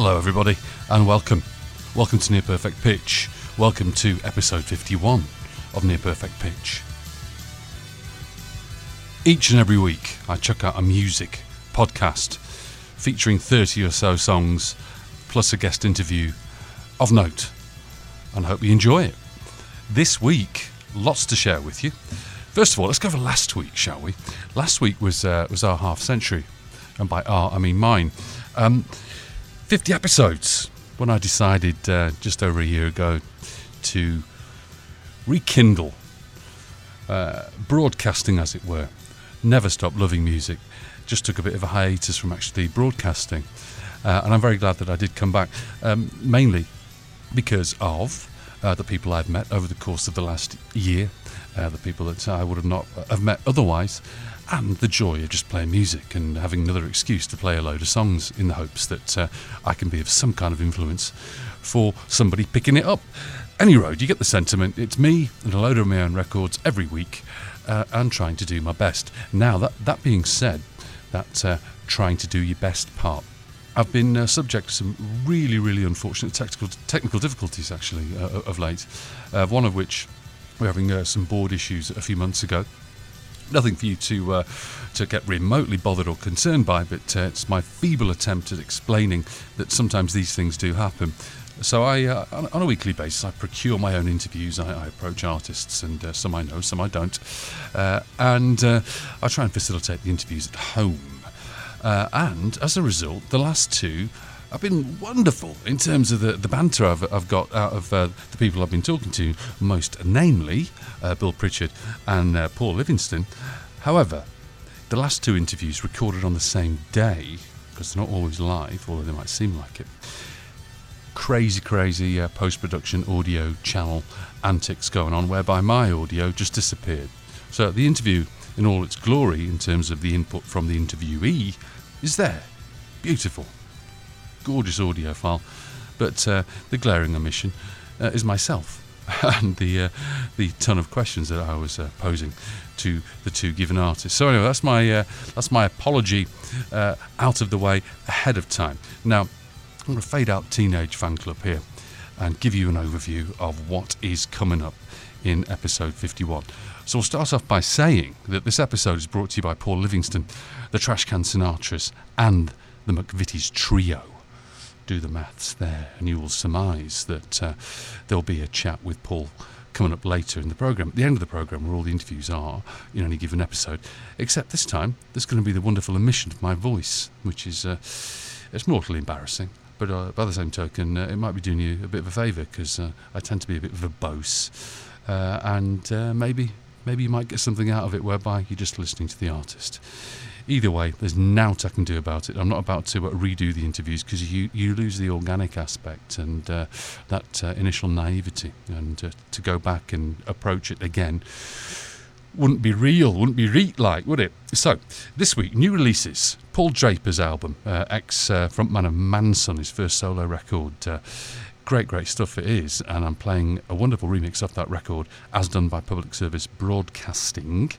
Hello, everybody, and welcome. Welcome to Near Perfect Pitch. Welcome to episode 51 of Near Perfect Pitch. Each and every week, I chuck out a music podcast featuring 30 or so songs plus a guest interview of note, and I hope you enjoy it. This week, lots to share with you. First of all, let's go over last week, shall we? Last week was uh, was our half century, and by our I mean mine. Um, 50 episodes when I decided uh, just over a year ago to rekindle uh, broadcasting, as it were. Never stop loving music. Just took a bit of a hiatus from actually broadcasting, uh, and I'm very glad that I did come back, um, mainly because of uh, the people I've met over the course of the last year, uh, the people that I would have not have met otherwise, and the joy of just playing music and having another excuse to play a load of songs in the hopes that uh, I can be of some kind of influence for somebody picking it up. Any road, you get the sentiment. It's me and a load of my own records every week, uh, and trying to do my best. Now that that being said, that uh, trying to do your best part I've been uh, subject to some really, really unfortunate technical technical difficulties actually uh, of late. Uh, one of which we're having uh, some board issues a few months ago. Nothing for you to uh, to get remotely bothered or concerned by, but uh, it's my feeble attempt at explaining that sometimes these things do happen. So I, uh, on, a weekly basis, I procure my own interviews. I, I approach artists, and uh, some I know, some I don't, uh, and uh, I try and facilitate the interviews at home. Uh, and as a result, the last two have been wonderful in terms of the, the banter I've, I've got out of uh, the people I've been talking to, most namely Bill Pritchard and Paul Livingston. However, the last two interviews recorded on the same day, because they're not always live, although they might seem like it crazy, crazy uh, post production audio channel antics going on, whereby my audio just disappeared. So the interview, in all its glory, in terms of the input from the interviewee, is there. Beautiful. Gorgeous audio file. But uh, the glaring omission uh, is myself and the uh, the ton of questions that I was uh, posing to the two given artists. So anyway, that's my uh, that's my apology uh, out of the way ahead of time. Now, I'm going to fade out Teenage Fanclub here and give you an overview of what is coming up in episode 51. So we'll start off by saying that this episode is brought to you by Paul Livingston, the Trashcan Sinatras, and the McVitie's Trio. Do the maths there, and you will surmise that uh, there'll be a chat with Paul coming up later in the programme, at the end of the programme, where all the interviews are in any given episode. Except this time, there's going to be the wonderful omission of my voice, which is uh, it's mortally embarrassing. But uh, by the same token, uh, it might be doing you a bit of a favour because uh, I tend to be a bit verbose, uh, and maybe maybe you might get something out of it whereby you're just listening to the artist. Either way, there's nought I can do about it. I'm not about to uh, redo the interviews because you, you lose the organic aspect and that initial naivety, and to go back and approach it again wouldn't be real, wouldn't be reet like, would it? So, this week, new releases. Paul Draper's album, uh, ex uh, frontman of Mansun, his first solo record. Uh, great, great stuff it is, and I'm playing a wonderful remix of that record, as done by Public Service Broadcasting.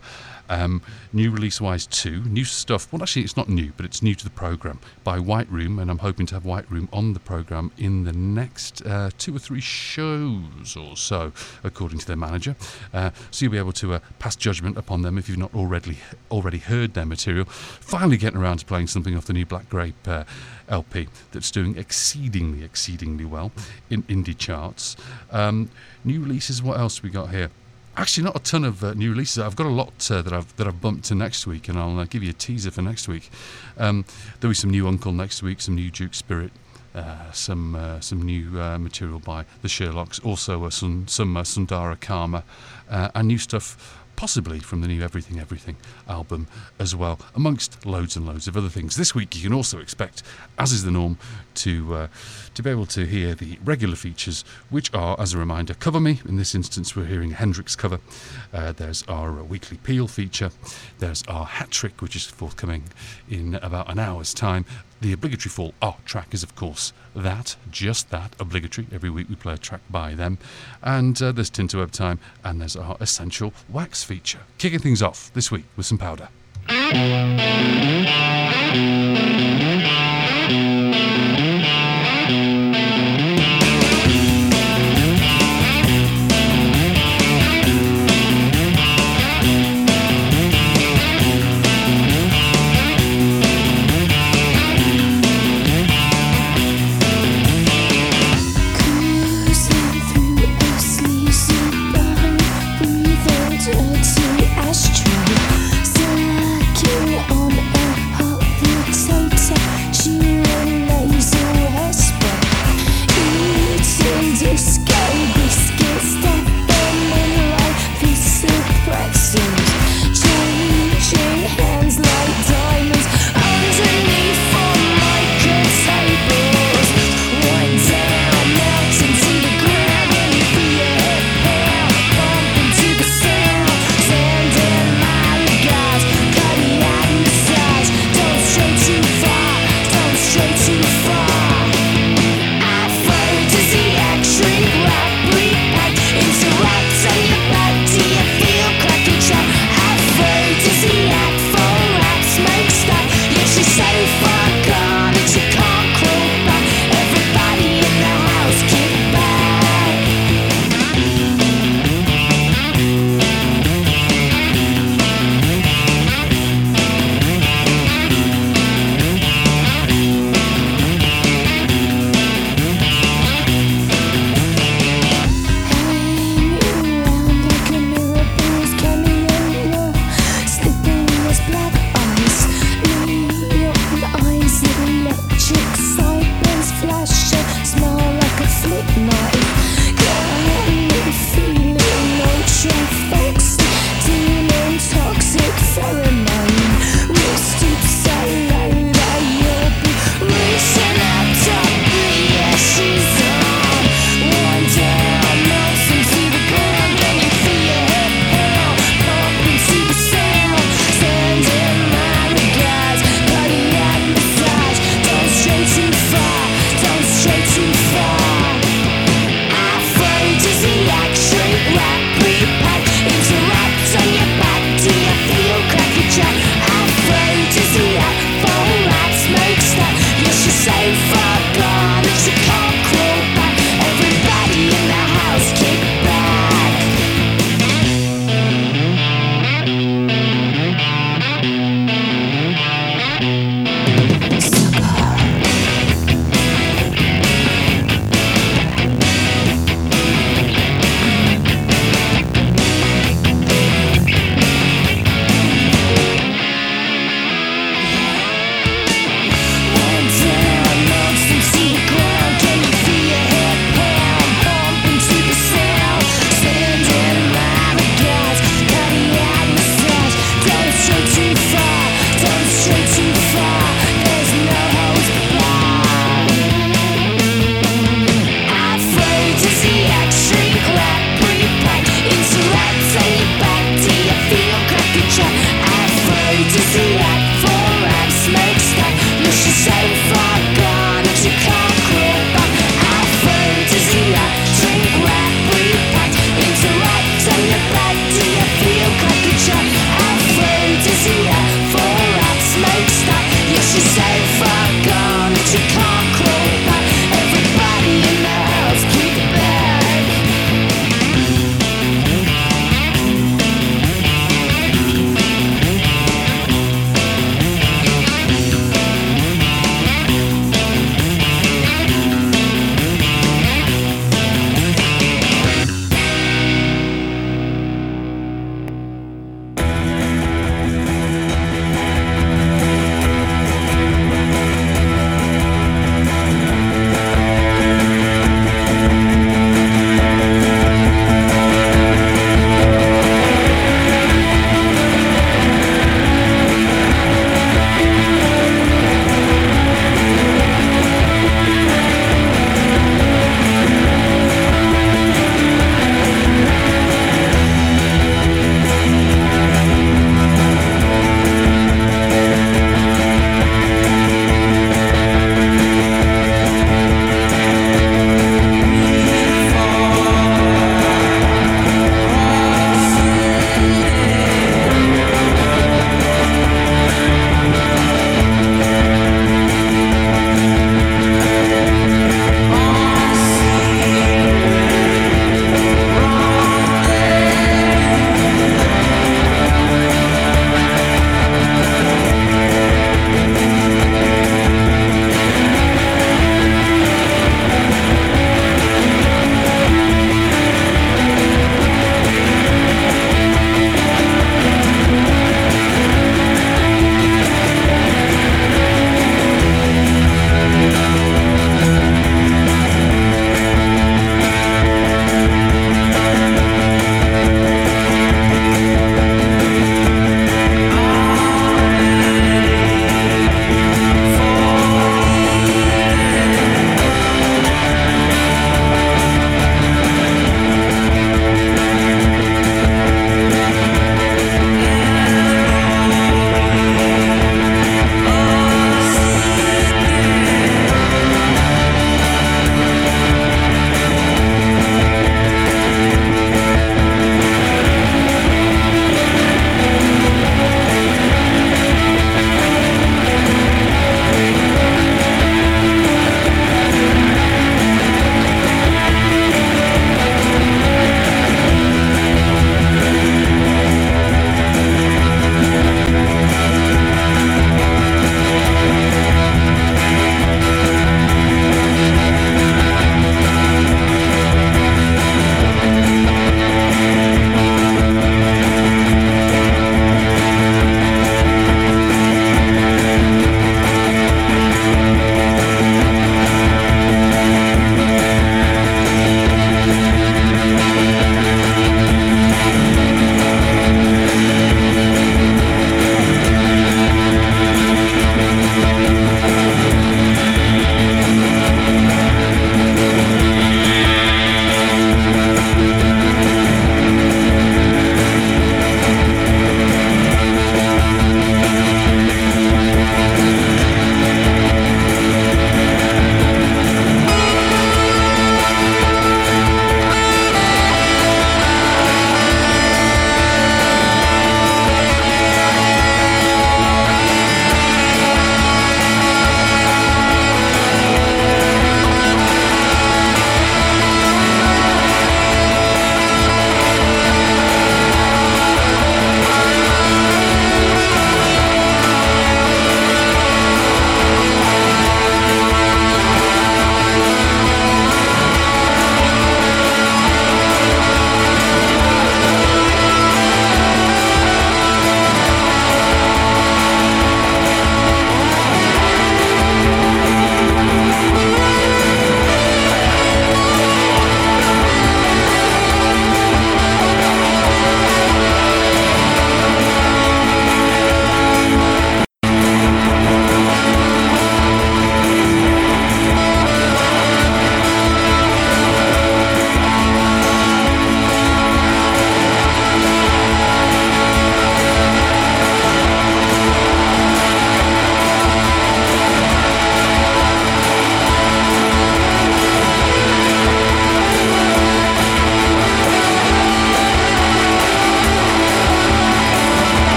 Um, new release wise, too. New stuff. Well, actually, it's not new, but it's new to the programme by White Room, and I'm hoping to have White Room on the programme in the next uh, two or three shows or so, according to their manager. Uh, so you'll be able to uh, pass judgment upon them if you've not already already heard their material. Finally, getting around to playing something off the new Black Grape uh, LP that's doing exceedingly, exceedingly well in indie charts. Um, new releases. What else we got here? Actually not a ton of uh, new releases. I've got a lot uh, that I've that I've bumped to next week, and I'll uh, give you a teaser for next week. Um, there'll be some new UNKLE next week, some new Duke Spirit, uh, some uh, some new uh, material by the Sherlocks, also some some Sundara Karma, and new stuff possibly from the new Everything Everything album as well, amongst loads and loads of other things. This week you can also expect, as is the norm, to uh, to be able to hear the regular features, which are, as a reminder, Cover Me. In this instance, we're hearing Hendrix cover. Uh, there's our weekly Peel feature. There's our hat trick, which is forthcoming in about an hour's time. The obligatory fall art track is, of course, that, just that, obligatory. Every week we play a track by them. And uh, there's Tinterweb time, and there's our essential wax feature. Kicking things off this week with some powder.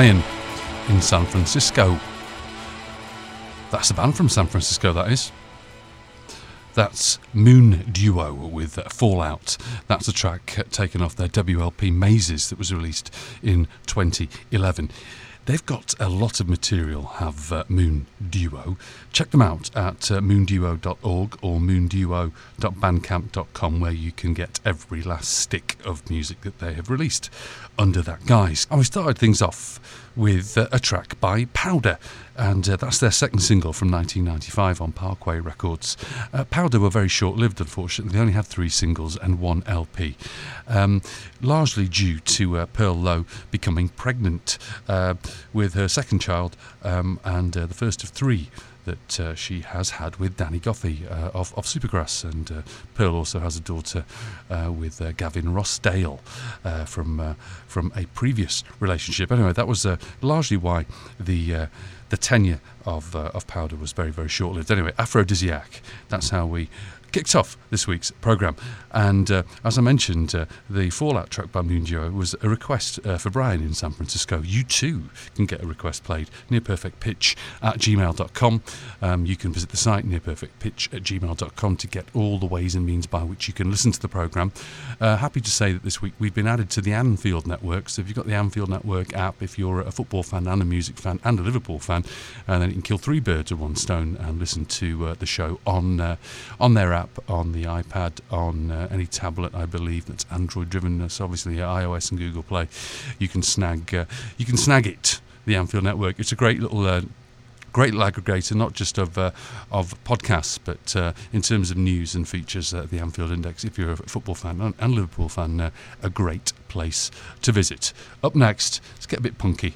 Brian in San Francisco. That's a band from San Francisco, that is. That's Moon Duo with Fallout. That's a track taken off their WLP Mazes that was released in 2011. They've got a lot of material, have uh, Moon Duo. Check them out at uh, moonduo.org or moonduo.bandcamp.com, where you can get every last stick of music that they have released under that guise. And we started things off with uh, a track by Powder, and uh, that's their second single from 1995 on Parkway Records. Uh, Powder were very short lived, unfortunately. They only had three singles and one LP, um, largely due to uh, Pearl Lowe becoming pregnant uh, with her second child um, and the first of three that uh, she has had with Danny Goffey uh, of, of Supergrass. And uh, Pearl also has a daughter uh, with uh, Gavin Rossdale uh, from, from a previous relationship. Anyway, that was largely why the, the tenure of, of Powder was very, very short lived. Anyway, Aphrodisiac, that's how we kicked off this week's programme. And uh, as I mentioned, uh, the Fallout track by Moon Duo was a request uh, for Brian in San Francisco. You too can get a request played near perfect pitch at gmail.com. Um, you can visit the site near perfect pitch at gmail.com to get all the ways and means by which you can listen to the programme. Uh, happy to say that this week we've been added to the Anfield Network. So if you've got the Anfield Network app, if you're a football fan and a music fan and a Liverpool fan, uh, then you can kill three birds with one stone and listen to uh, the show on on their app app on the iPad, on uh, any tablet, I believe that's Android driven. So obviously iOS and Google Play. You can snag uh, you can snag it. The Anfield Network. It's a great little uh, great aggregator, not just of uh, of podcasts, but uh, in terms of news and features. Uh, the Anfield Index, if you're a football fan and, and Liverpool fan, uh, a great place to visit. Up next, let's get a bit punky.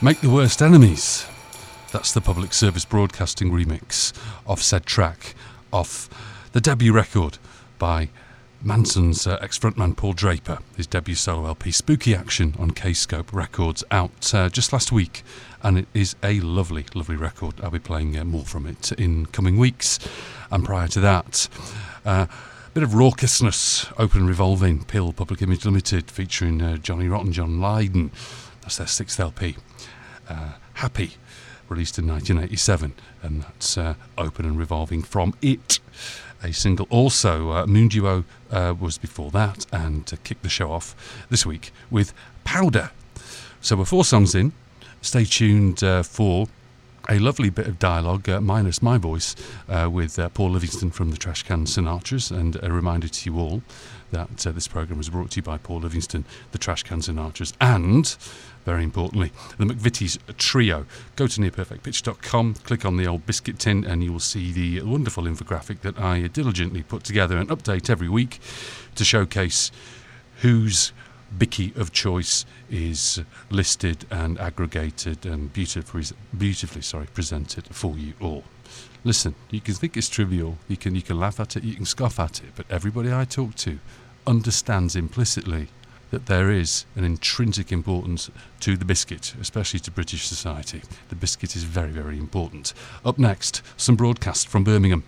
Make the worst enemies. That's the public service broadcasting remix of said track off the debut record by Mansun's uh, ex frontman Paul Draper, his debut solo LP Spooky Action on Kscope Records, out uh, just last week. And it is a lovely, lovely record. I'll be playing uh, more from it in coming weeks. And prior to that, a uh, bit of raucousness, open revolving, PiL Public Image Limited, featuring uh, Johnny Rotten, John Lydon. That's their sixth LP. Uh, Happy, released in 1987, and that's open and revolving from it a single. Also, uh, Moon Duo uh, was before that, and to kick the show off this week with Powder. So we're four songs in. Stay tuned uh, for a lovely bit of dialogue, uh, minus my voice, uh, with uh, Paul Livingston from the Trashcan Sinatras. And a reminder to you all that uh, this programme was brought to you by Paul Livingston, the Trashcan Sinatras, and very importantly, the McVitie's Trio. Go to nearperfectpitch.com, click on the old biscuit tin, and you will see the wonderful infographic that I diligently put together and update every week to showcase whose Bicky of choice is listed and aggregated and beautifully, beautifully sorry, presented for you all. Listen, you can think it's trivial, you can, you can laugh at it, you can scoff at it, but everybody I talk to understands implicitly that there is an intrinsic importance to the biscuit, especially to British society. The biscuit is very, very important. Up next, some broadcasts from Birmingham.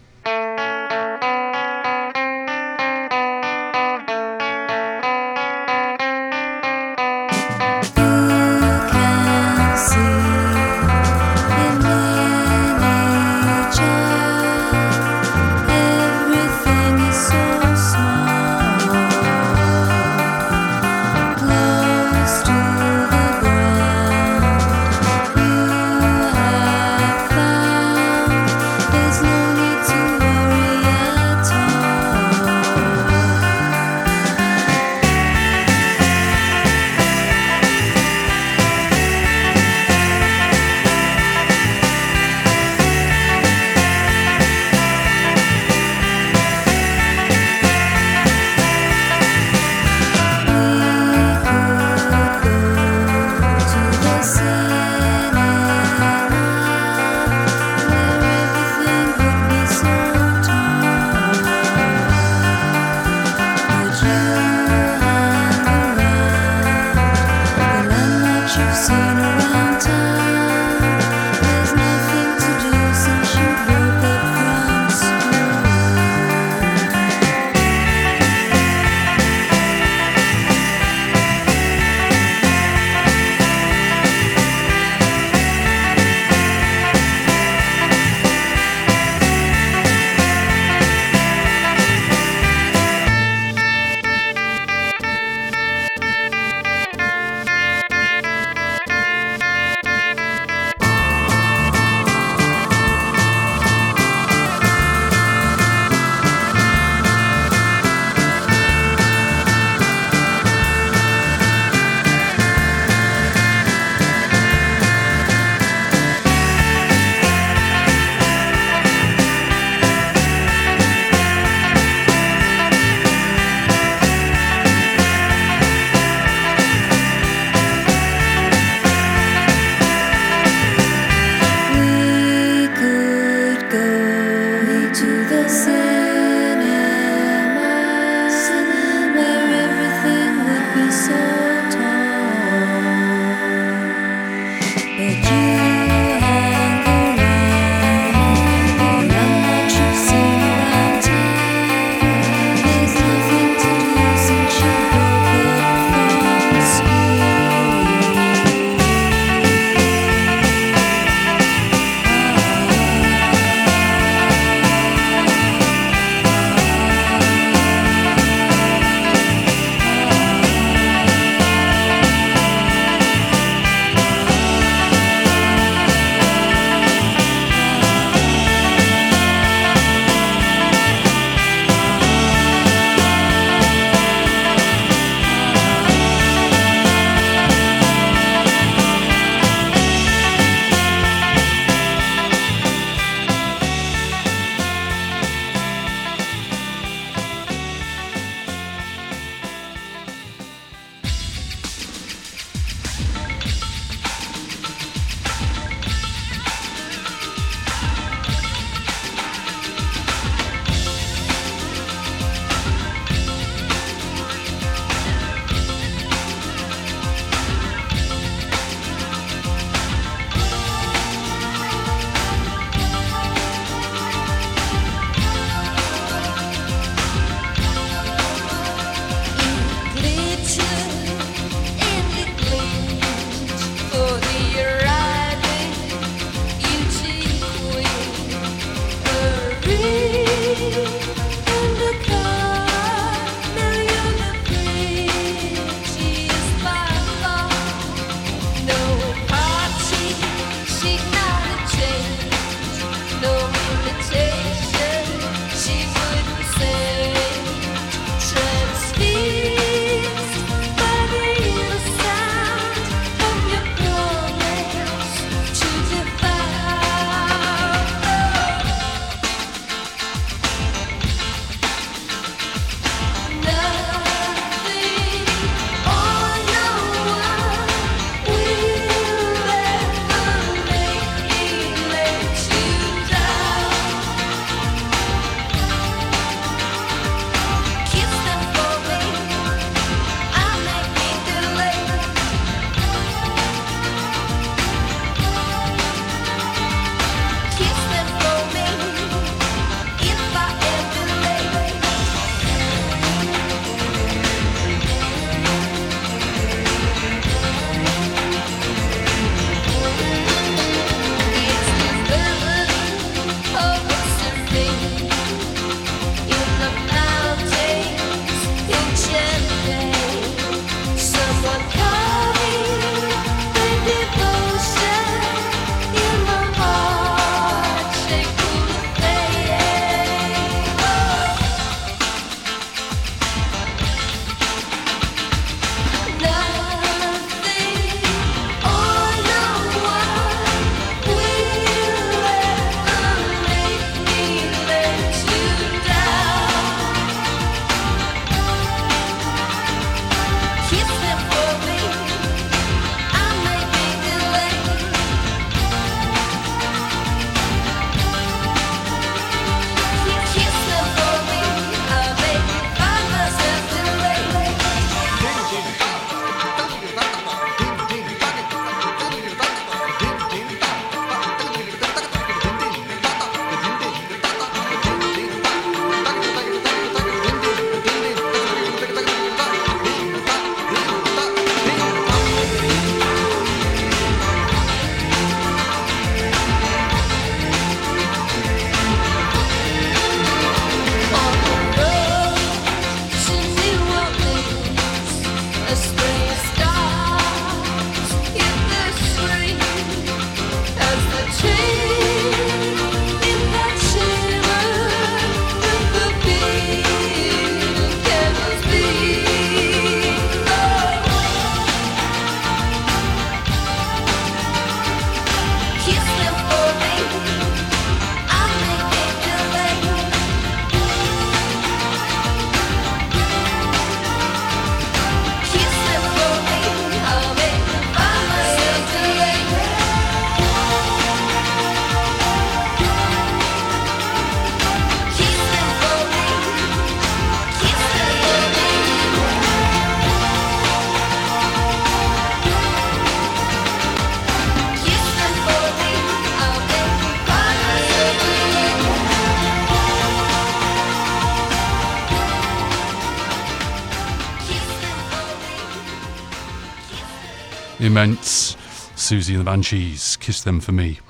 Immense. Siouxsie and the Banshees, Kiss Them For Me.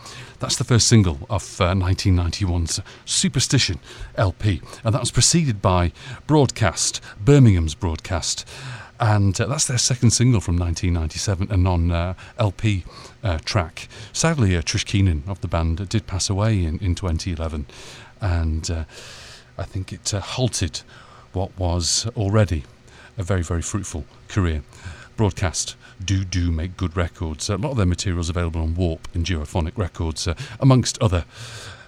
That's the first single of uh, 1991's Superstition LP, and that was preceded by Broadcast, Birmingham's Broadcast. And uh, that's their second single from 1997, a non uh, LP uh, track. Sadly, uh, Trish Keenan of the band did pass away in, in 2011, and uh, I think it halted what was already a very, very fruitful career. Broadcast do do make good records. A lot of their material is available on Warp and Duophonic Records, uh, amongst other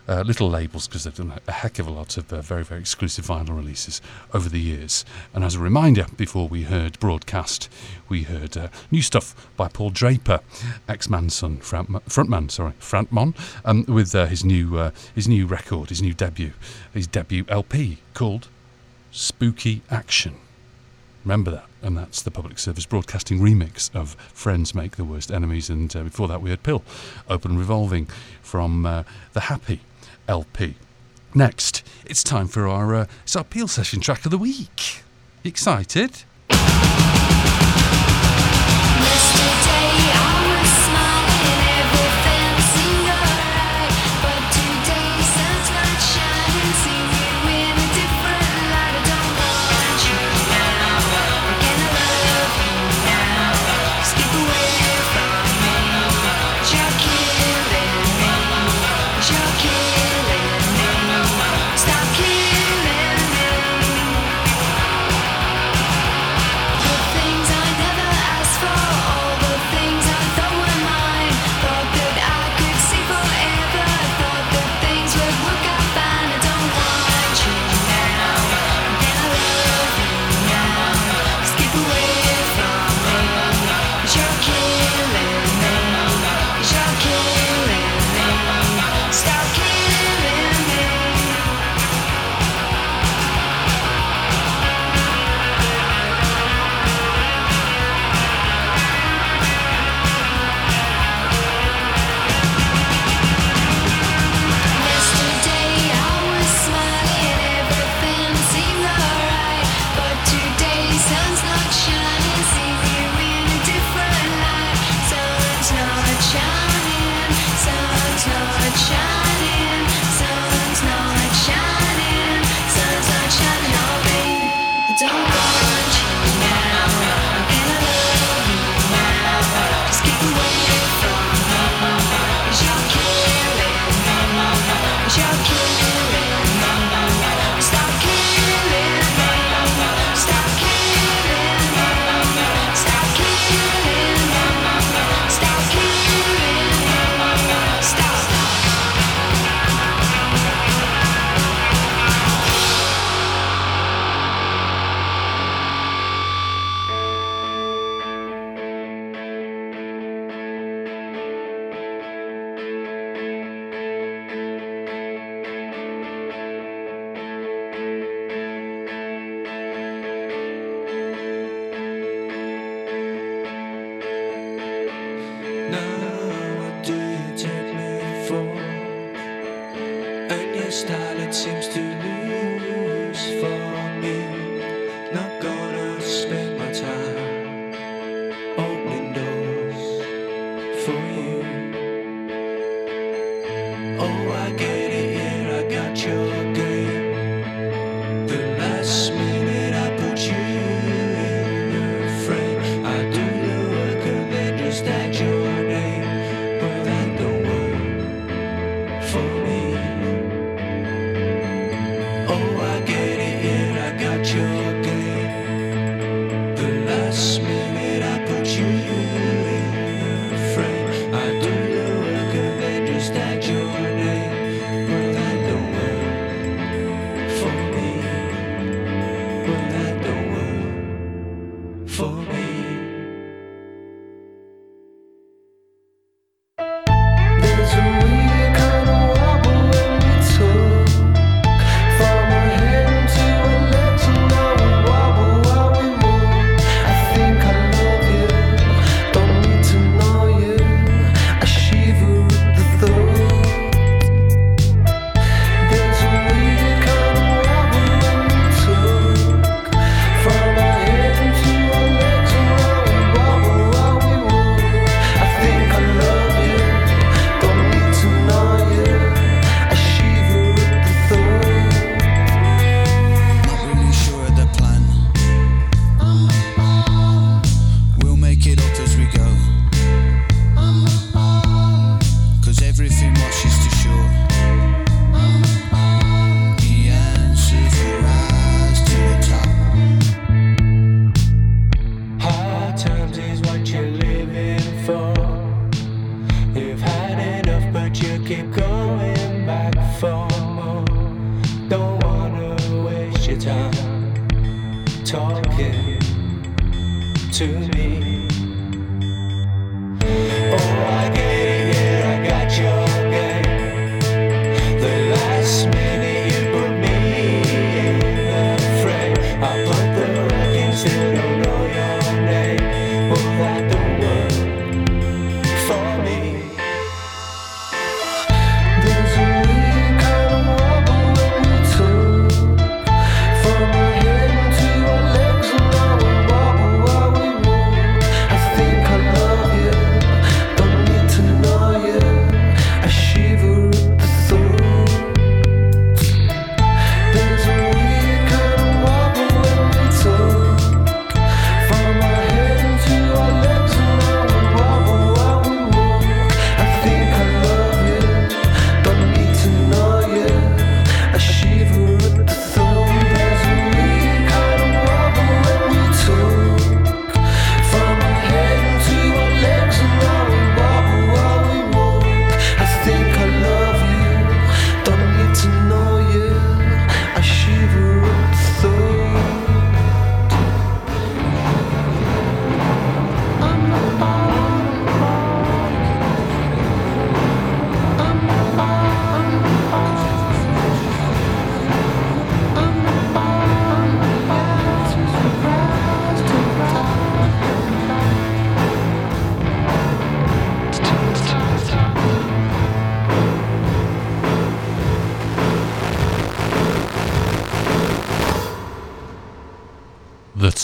uh, little labels, because they've done a heck of a lot of uh, very, very exclusive vinyl releases over the years. And as a reminder, before we heard Broadcast, we heard uh, new stuff by Paul Draper, ex-Mansun front, frontman, sorry, frontman, um, with uh, his new uh, his new record, his new debut, his debut LP called Spooky Action. Remember that. And that's the public service broadcasting remix of Friends Make the Worst Enemies. And uh, before that, we had PiL, Open Revolving from uh, the Happy LP. Next, it's time for our, uh, it's our Peel Session track of the week. Excited?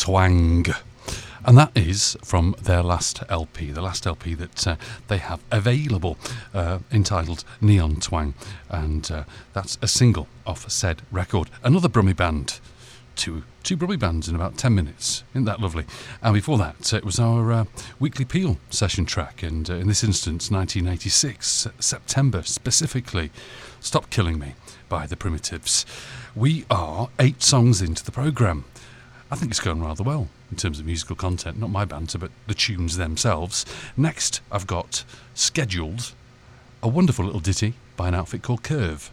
Twang. And that is from their last LP, the last LP that uh, they have available, uh, entitled Neon Twang. And uh, that's a single off said record. Another Brummie band. Two, two Brummie bands in about 10 minutes. Isn't that lovely? And before that, it was our uh, weekly Peel session track. And uh, in this instance, 1986, September specifically. Stop Killing Me by The Primitives. We are eight songs into the programme. I think it's going rather well in terms of musical content, not my banter, but the tunes themselves. Next, I've got scheduled a wonderful little ditty by an outfit called Curve.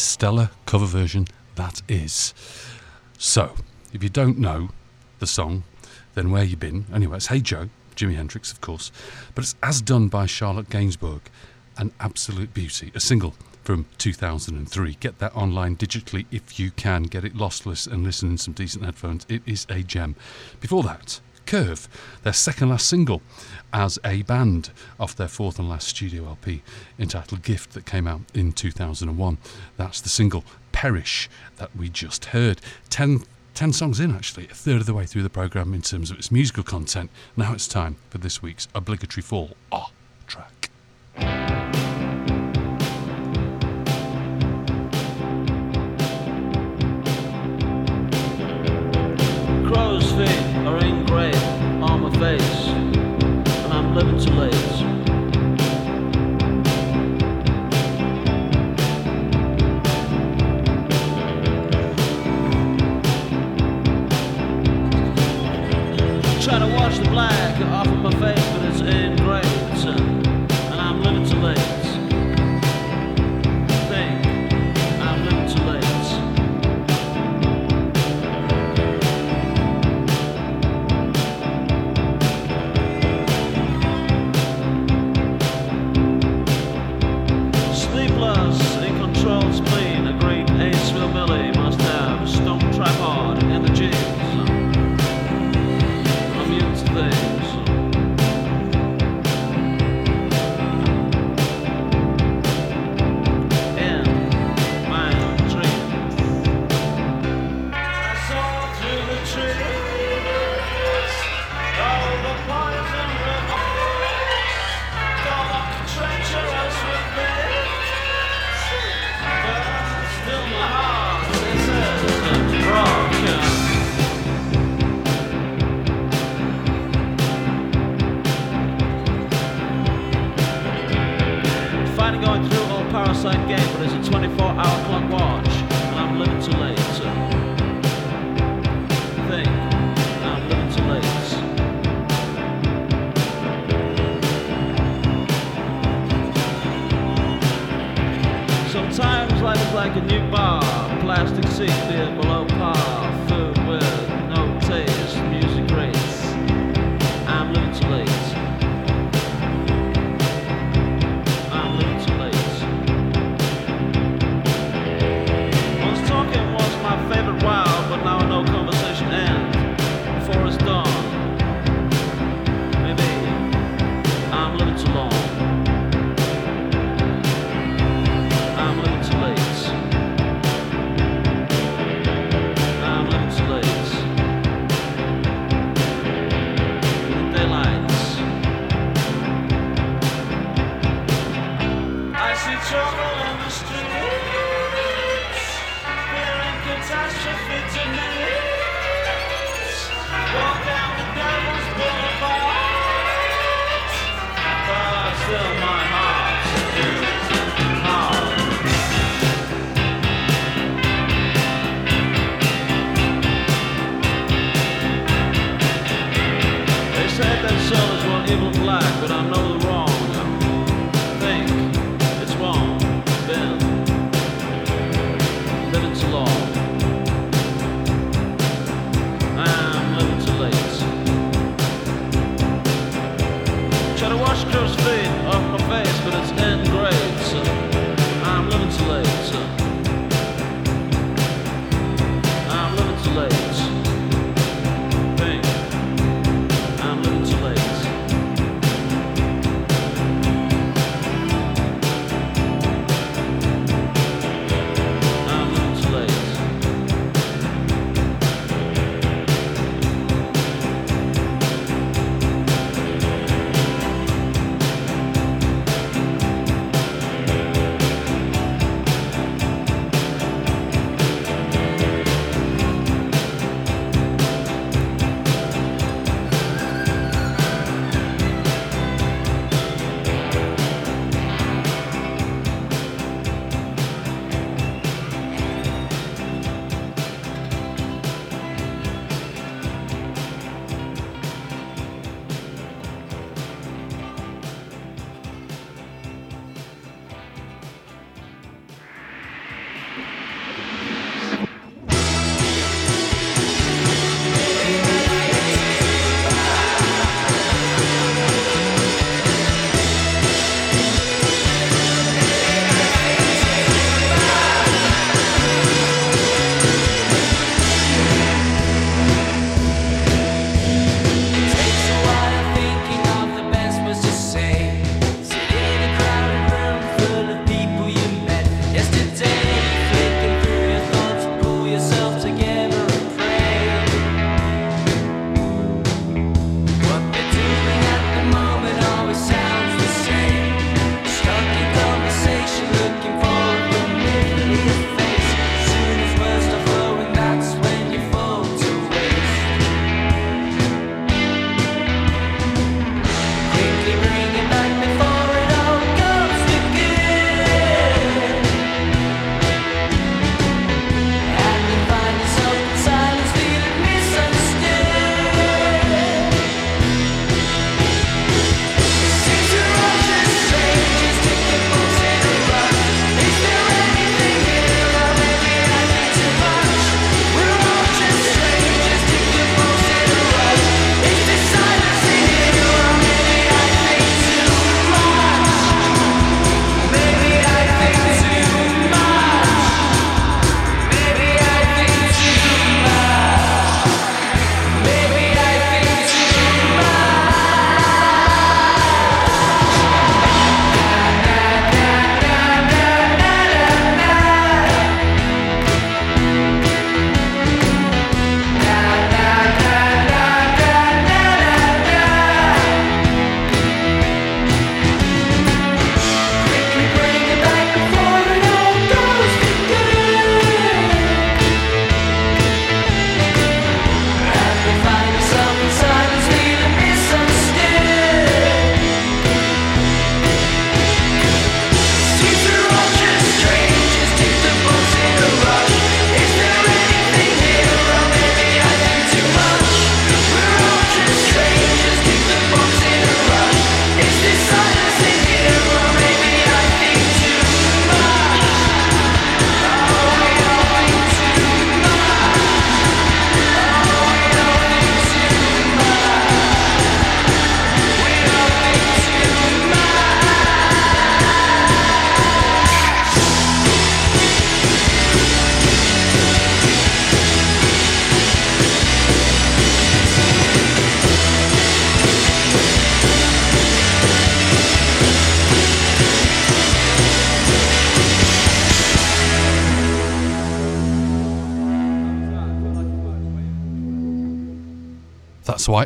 Stellar cover version that is. So, if you don't know the song, then where you been? Anyway, it's Hey Joe, Jimi Hendrix, of course, but it's as done by Charlotte Gainsbourg, an absolute beauty, a single from 2003. Get that online digitally if you can. Get it lossless and listen in some decent headphones. It is a gem. Before that, Curve, their second last single as a band off their fourth and last studio LP entitled Gift that came out in 2001. That's the single Perish that we just heard. Ten, songs in, actually, a third of the way through the programme in terms of its musical content. Now it's time for this week's obligatory fall track. Crow's feet are engraved late. Try to wash the black off of my face, like a new bar, plastic seats.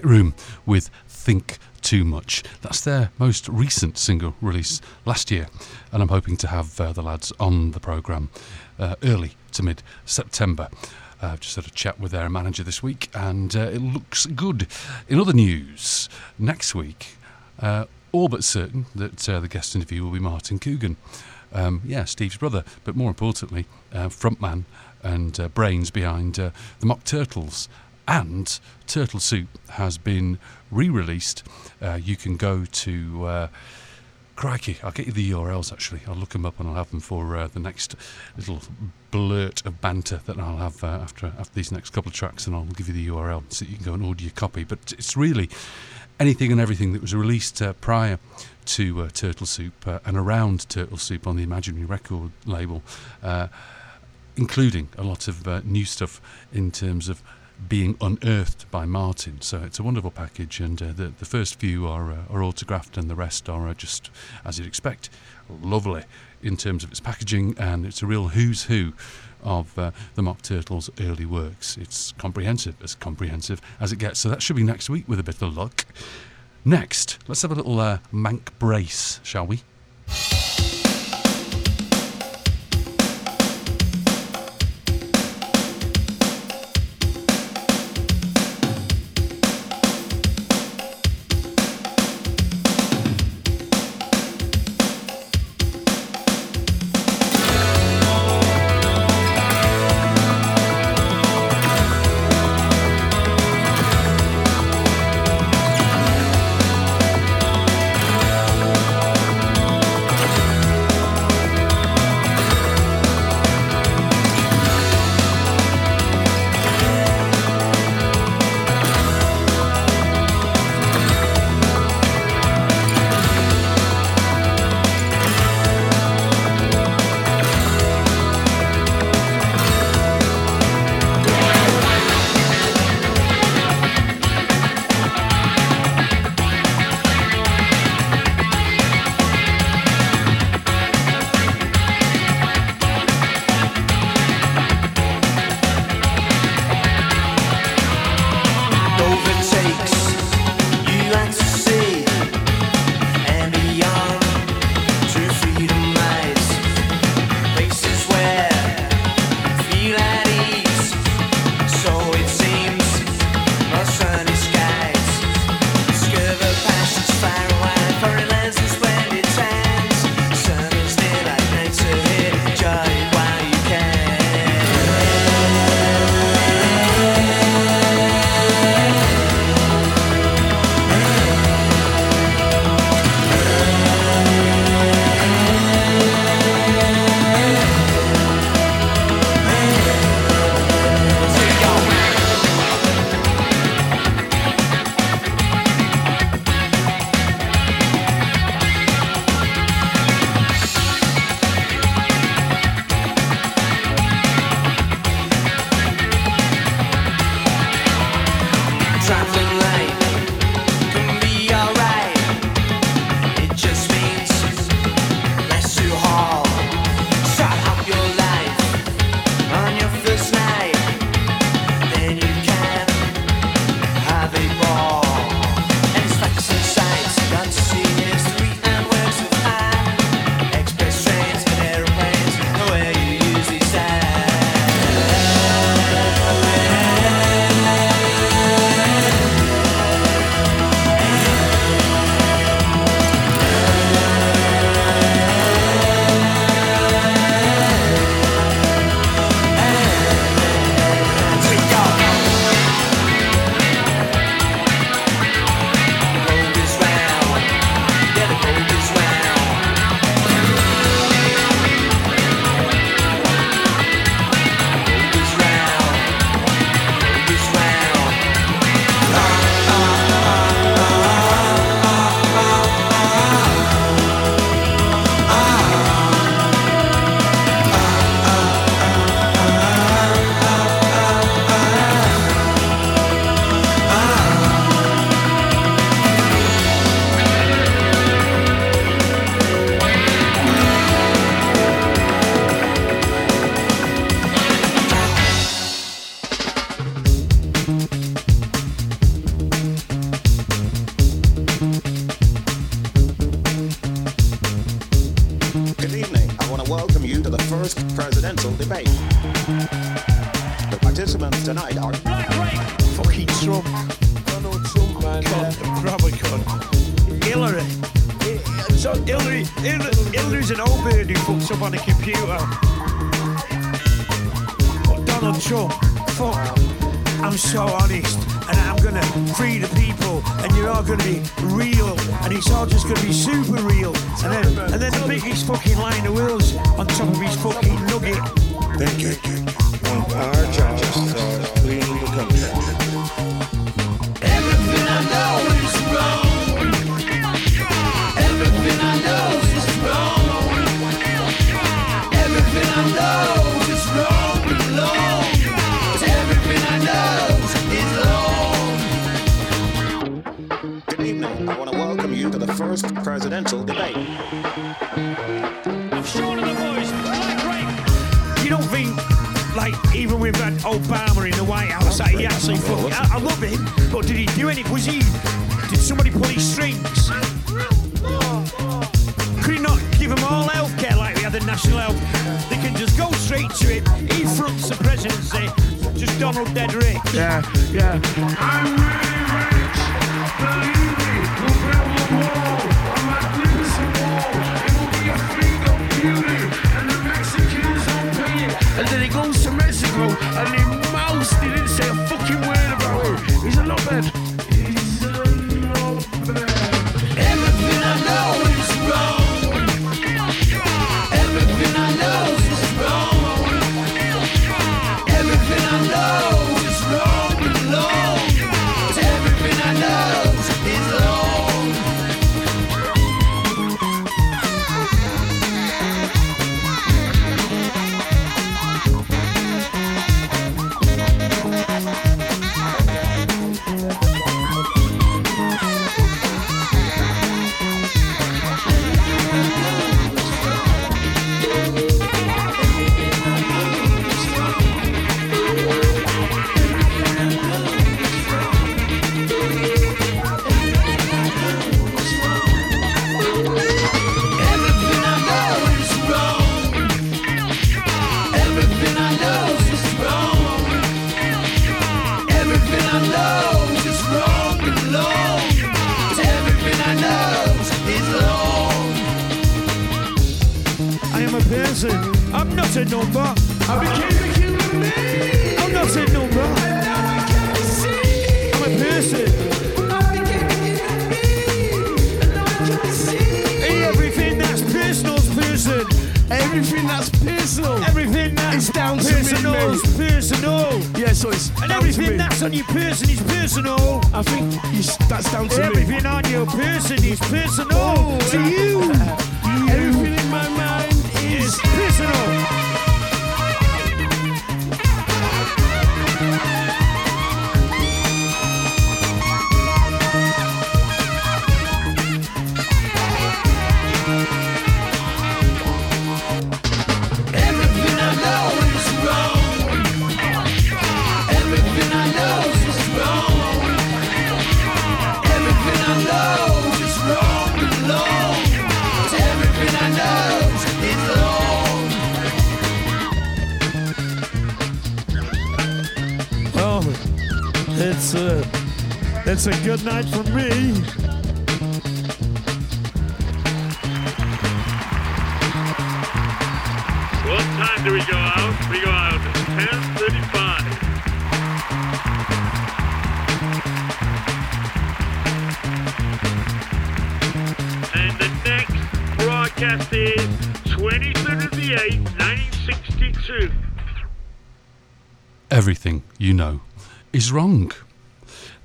Room with Think Too Much. That's their most recent single release last year, and I'm hoping to have uh, the lads on the programme uh, early to mid September. Uh, I've just had a chat with their manager this week, and uh, it looks good. In other news, next week, uh, all but certain that the guest interview will be Martin Coogan. Um, yeah, Steve's brother, but more importantly, frontman and brains behind the Mock Turtles. And Turtle Soup has been re released. Uh, you can go to. Uh, crikey, I'll get you the URLs actually. I'll look them up and I'll have them for uh, the next little blurt of banter that I'll have uh, after after these next couple of tracks, and I'll give you the URL so you can go and order your copy. But it's really anything and everything that was released uh, prior to uh, Turtle Soup and around Turtle Soup on the Imaginary Record label, including a lot of uh, new stuff in terms of being unearthed by Martin. So it's a wonderful package, and uh, the, the first few are, uh, are autographed, and the rest are uh, just, as you'd expect, lovely in terms of its packaging, and it's a real who's who of uh, the Mock Turtles' early works. It's comprehensive, as comprehensive as it gets. So that should be next week with a bit of luck. Next, let's have a little uh, Mank brace, shall we?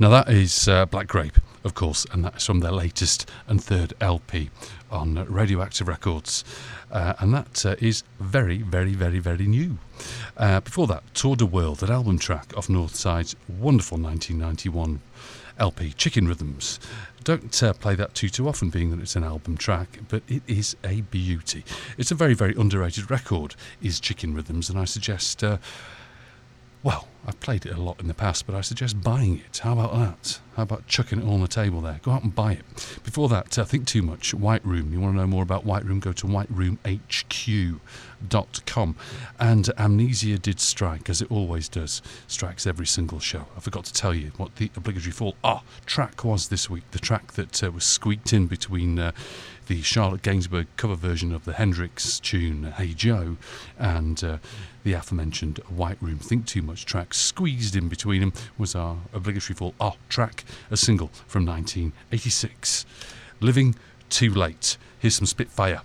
Now, that is uh, Black Grape, of course, and that's from their latest and third LP on Radioactive Records. Uh, and that uh, is very, very, very, very new. Uh, before that, Tour de World, an album track off Northside's wonderful 1991 LP, Chicken Rhythms. Don't uh, play that too too often, being that it's an album track, but it is a beauty. It's a very very underrated record, is Chicken Rhythms, and I suggest uh, well, I've played it a lot in the past, but I suggest buying it. How about that? How about chucking it all on the table there? Go out and buy it. Before that, uh, think too much. White Room. You want to know more about White Room? Go to whiteroomhq.com. And amnesia did strike, as it always does. Strikes every single show. I forgot to tell you what the obligatory fall ah track was this week. The track that uh, was squeaked in between. Uh, the Charlotte Gainsbourg cover version of the Hendrix tune "Hey Joe" and uh, the aforementioned White Room Think Too Much track squeezed in between them was our obligatory fall ah track, a single from 1986. Living Too Late. Here's some Spitfire.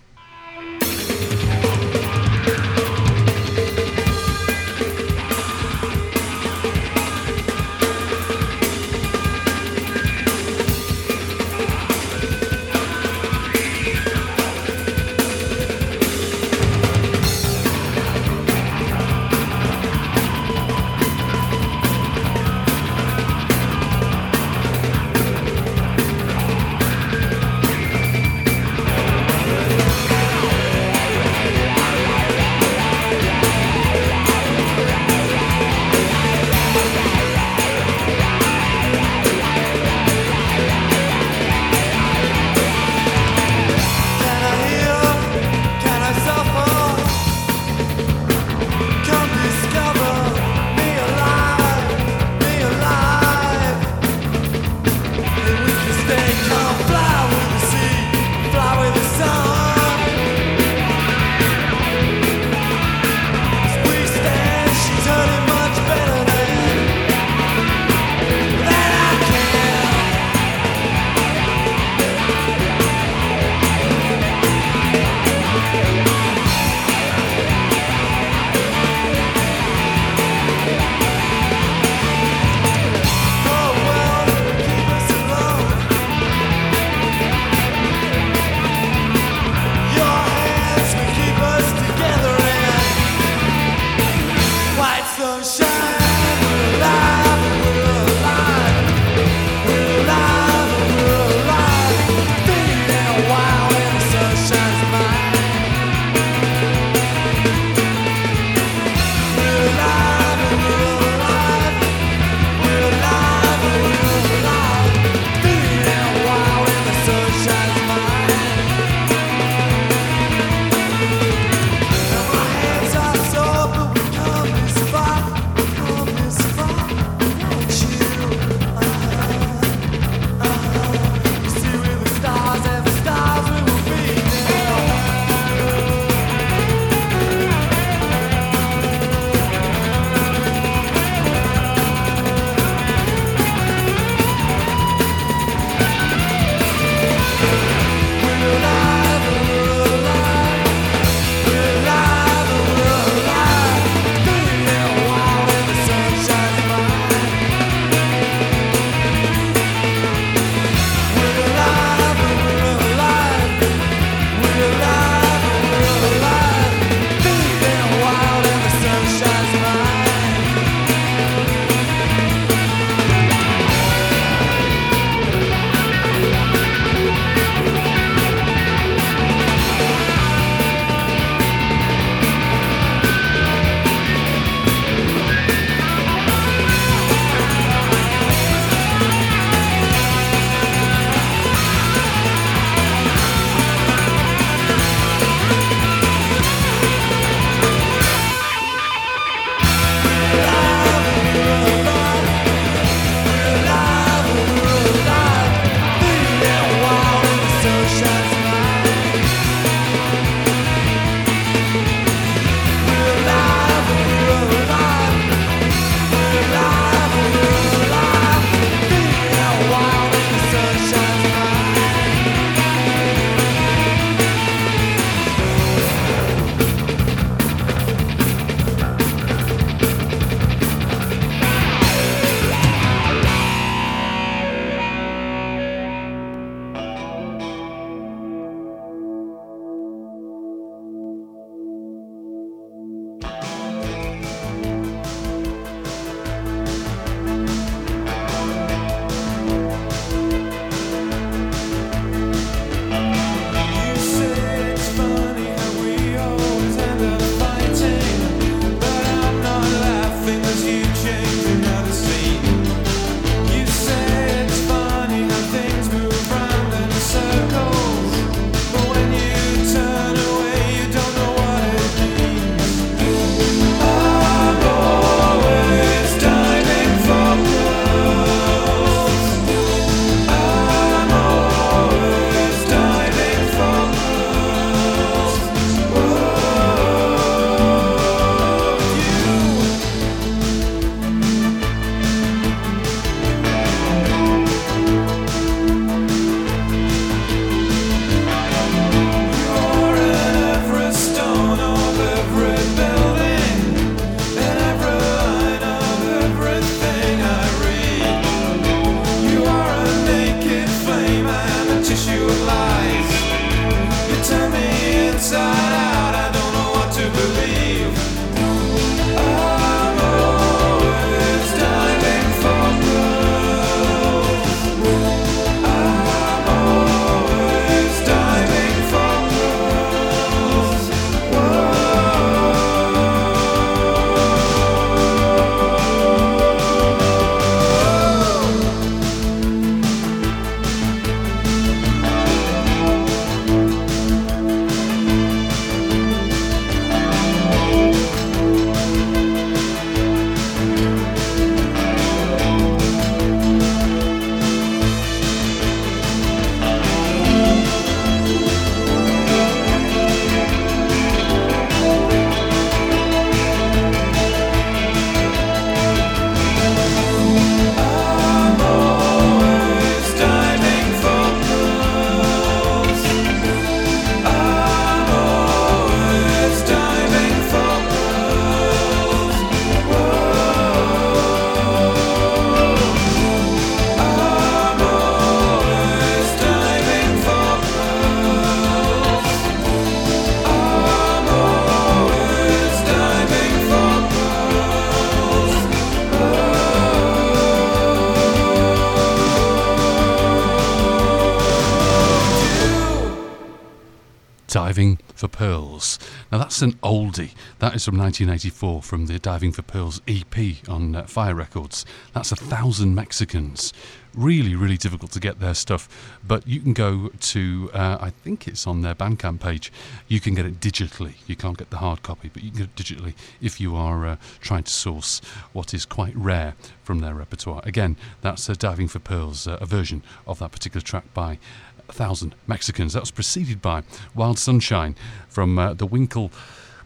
Diving for Pearls. Now that's an oldie. That is from 1984 from the Diving for Pearls EP on uh, Fire Records. That's a thousand Mexicans. Really, really difficult to get their stuff, but you can go to, uh, I think it's on their Bandcamp page. You can get it digitally. You can't get the hard copy, but you can get it digitally if you are uh, trying to source what is quite rare from their repertoire. Again, that's Diving for Pearls, uh, a version of that particular track by a thousand Mexicans. That was preceded by Wild Sunshine from uh, the Winkle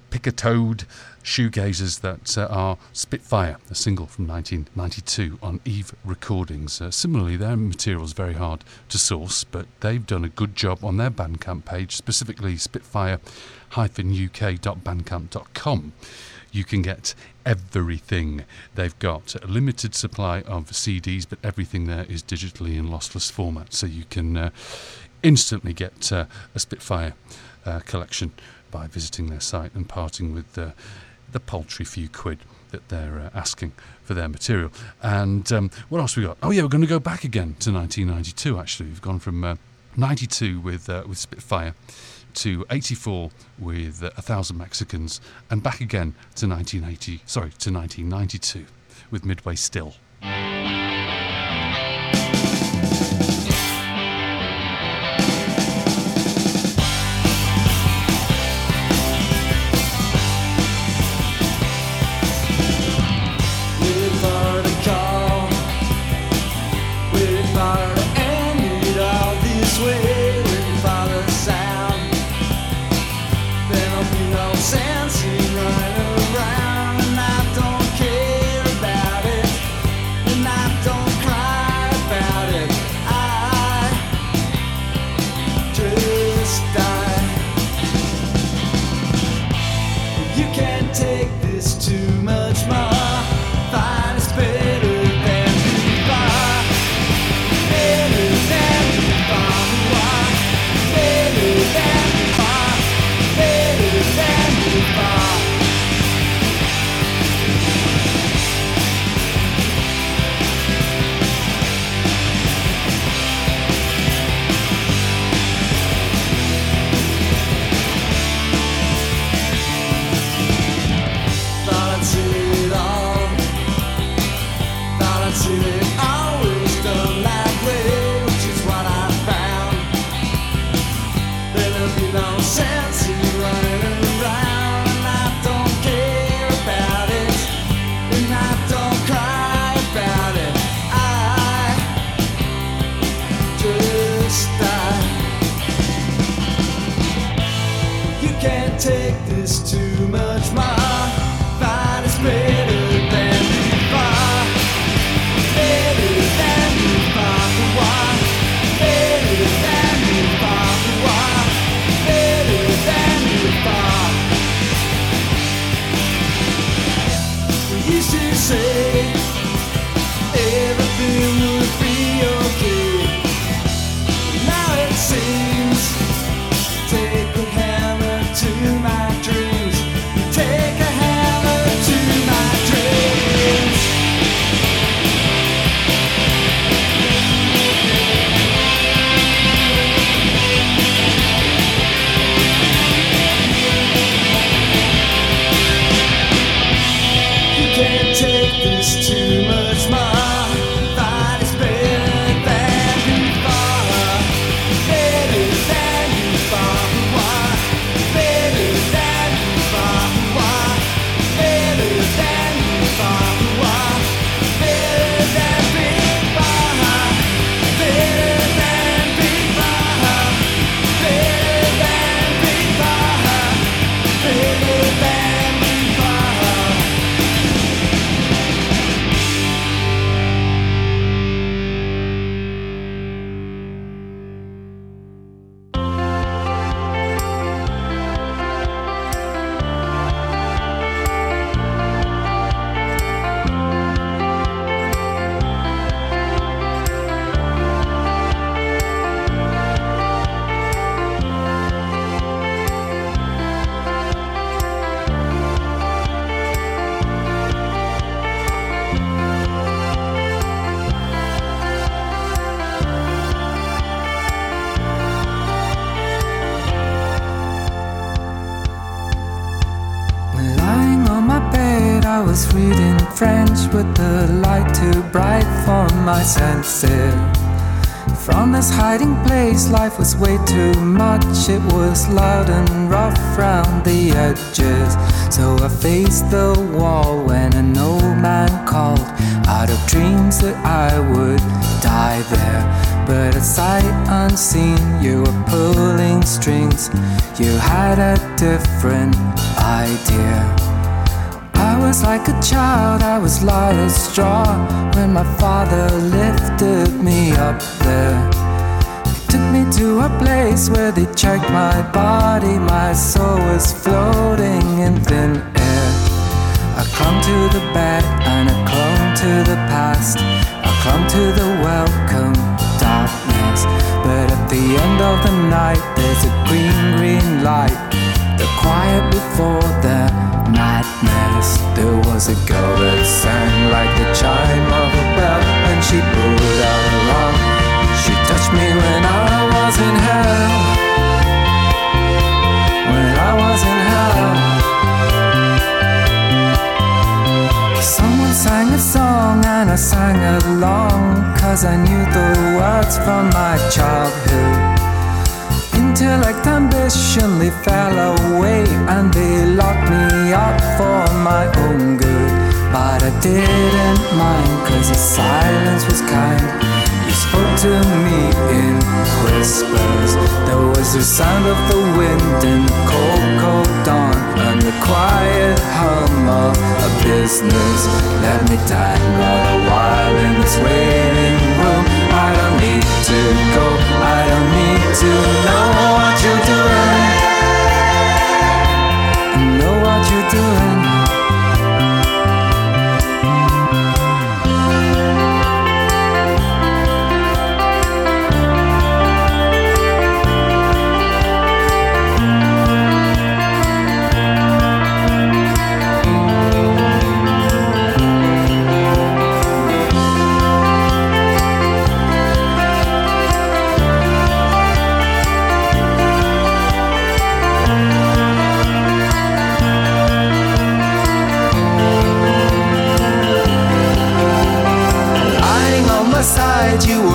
Pickatoed shoegazers that uh, are Spitfire, a single from 1992 on Eve Recordings. Uh, similarly, their material is very hard to source, but they've done a good job on their Bandcamp page, specifically spitfire-uk.bandcamp.com. You can get everything. They've got a limited supply of CDs, but everything there is digitally in lossless format, so you can uh, instantly get uh, a Spitfire uh, collection by visiting their site and parting with the paltry few quid that they're uh, asking for their material. And um, what else we got? Oh yeah, we're going to go back again to 1992. Actually, we've gone from uh, 92 with uh, with Spitfire to 84 with a thousand Mexicans, and back again to 1980. Sorry, to 1992 with Midway Still. The light too bright for my senses. From this hiding place, life was way too much. It was loud and rough round the edges. So I faced the wall when an old man called out of dreams that I would die there. But at sight unseen, you were pulling strings. You had a different idea. I was like a child, I was light as straw when my father lifted me up there. He took me to a place where they checked my body, my soul was floating in thin air. I clung to the bed and I clung to the past. I clung to the welcome darkness. But at the end of the night, there's a green, green light. Quiet before the madness. There was a girl that sang like the chime of a bell, and she put out her arm. She touched me when I was in hell. When I was in hell. Someone sang a song and I sang along, cause I knew the words from my childhood. Intellect ambition they fell away and they locked me up for my own good. But I didn't mind cause the silence was kind. You spoke to me in whispers. There was the sound of the wind in the cold, cold dawn and the quiet hum of a business. Let me die dangle a while in this waiting room. I don't need to go. Need to know what you're doing.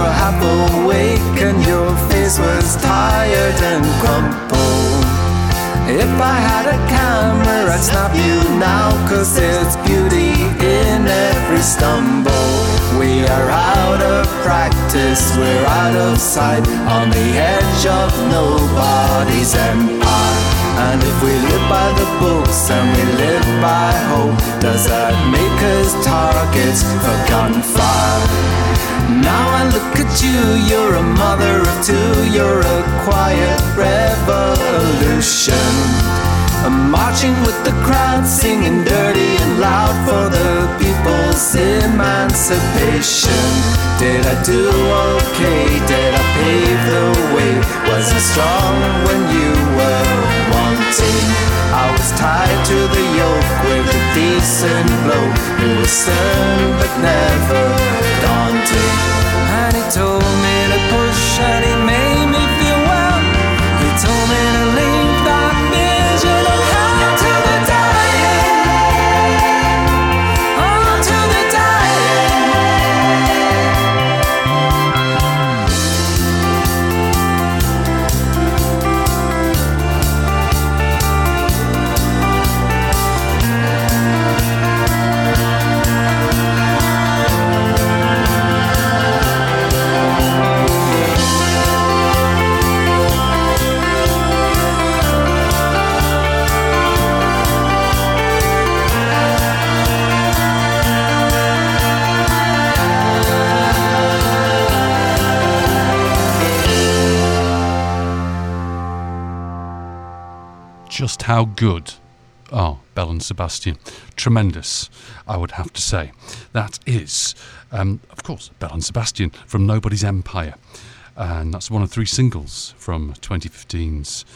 Were half awake, and your face was tired and crumpled. If I had a camera, I'd snap you now, cause there's beauty in every stumble. We are out of practice, we're out of sight, on the edge of nobody's empire. And if we live by the books and we live by hope, does that make us targets for gunfire? Now I look at you, you're a mother of two, you're a quiet revolution. I'm marching with the crowd, singing dirty and loud for the people's emancipation. Did I do okay? Did I pave the way? Was I strong when you were wanting? I was tied to the yoke with a decent blow. It was stern but never daunting. And he told me to push and he made me How good are Belle and Sebastian? Tremendous, I would have to say. That is, um, of course, Belle and Sebastian from Nobody's Empire. And that's one of three singles from 2015's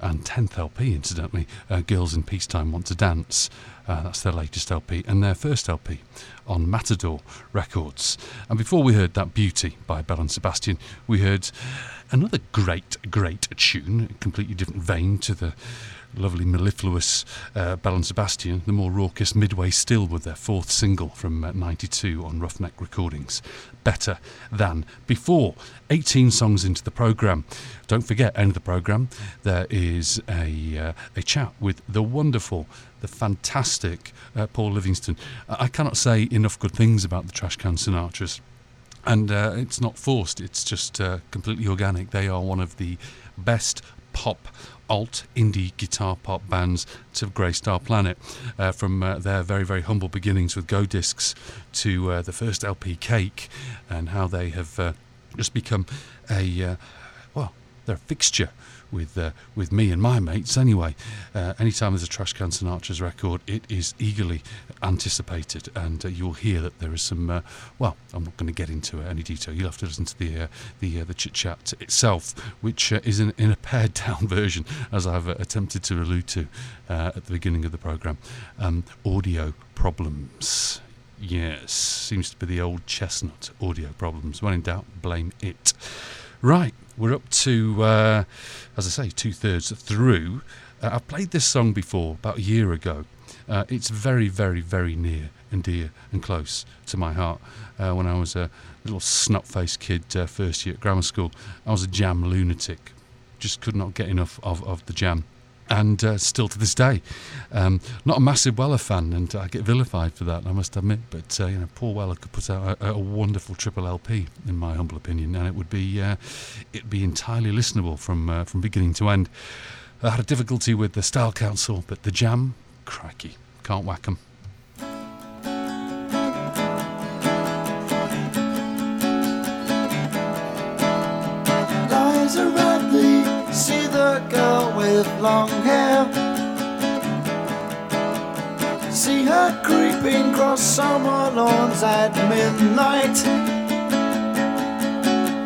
and 10th LP, incidentally, uh, Girls in Peacetime Want to Dance. Uh, that's their latest LP and their first LP on Matador Records. And before we heard that Beauty by Belle and Sebastian, we heard another great, great tune, completely different vein to the lovely mellifluous uh, Belle and Sebastian, the more raucous Midway Still with their fourth single from uh, 92 on Roughneck Recordings. Better than before. 18 songs into the programme. Don't forget, end of the programme, there is a, uh, a chat with the wonderful, the fantastic uh, Paul Livingston. I cannot say enough good things about the Trashcan Sinatras. And uh, it's not forced, it's just uh, completely organic. They are one of the best pop alt indie guitar pop bands to have graced our planet uh, from uh, their very very humble beginnings with Go! Discs to uh, the first lp cake and how they have uh, just become a uh, well they're a fixture with uh, with me and my mates anyway. Uh, anytime there's a Trashcan Sinatra's record, it is eagerly anticipated, and uh, you'll hear that there is some. Uh, well, I'm not going to get into any detail. You'll have to listen to the uh, the uh, the chit chat itself, which is in, in a pared down version, as I've attempted to allude to at the beginning of the program. Um, audio problems. Yes, seems to be the old chestnut audio problems. When in doubt, blame it. Right, we're up to, uh, as I say, two thirds through. Uh, I've played this song before, about a year ago. Uh, it's very, very, very near and dear and close to my heart. Uh, when I was a little snot faced kid, uh, first year at grammar school, I was a jam lunatic. Just could not get enough of, of the jam. And uh, still to this day, um, not a massive Weller fan, and I get vilified for that, I must admit. But uh, you know, Paul Weller could put out a, a wonderful triple LP, in my humble opinion, and it would be uh, it'd be entirely listenable from uh, from beginning to end. I had a difficulty with the Style Council, but the Jam, crikey, can't whack 'em. Liza Radley, see the girl with long hair. See her creeping across summer lawns at midnight.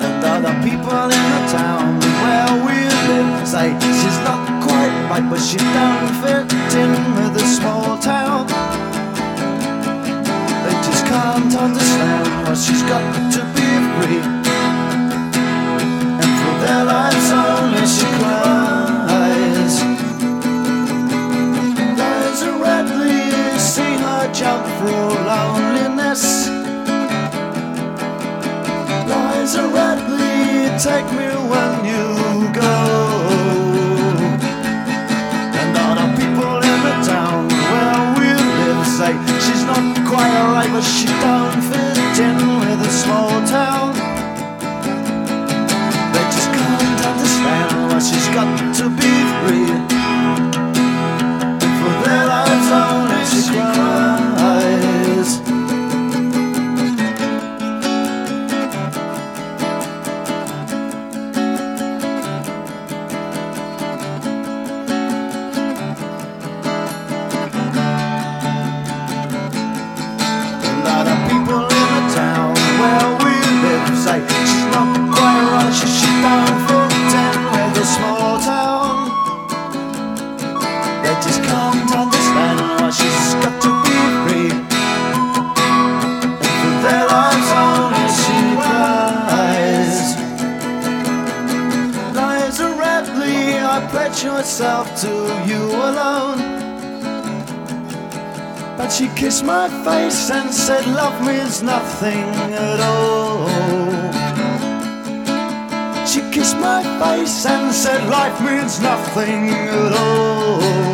And other people in the town where we live say she's not quite right, but she don't fit in with a small town. They just can't understand why she's got to be free and for their lives only she jump through loneliness. Liza Radley, take me when you go. And other people in the town where we live say she's not quite alright, but she don't fit in with a small town. They just can't understand why she's got to be free. For their lives only myself to you alone. But she kissed my face and said love means nothing at all. She kissed my face and said life means nothing at all.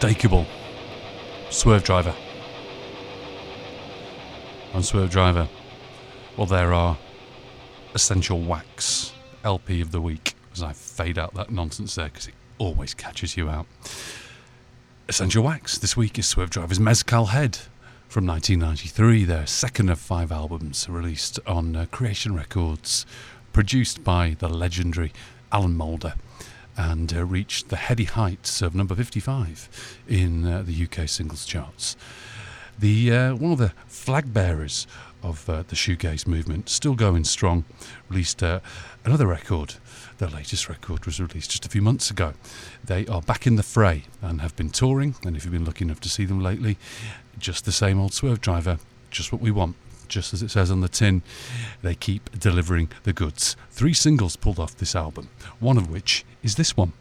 Unmistakable Swervedriver. On Swervedriver, well, there are Essential Wax LP of the week, as I fade out that nonsense there because it always catches you out. Essential Wax this week is Swervedriver's Mezcal Head from 1993, their second of five albums released on uh, Creation Records, produced by the legendary Alan Moulder, and uh, reached the heady heights of number 55 in uh, the UK singles charts. The uh, one of the flag bearers of uh, the shoegaze movement, still going strong, released uh, another record. Their latest record was released just a few months ago. They are back in the fray and have been touring. And if you've been lucky enough to see them lately, just the same old swervedriver, just what we want. Just as it says on the tin, they keep delivering the goods. Three singles pulled off this album, one of which is this one.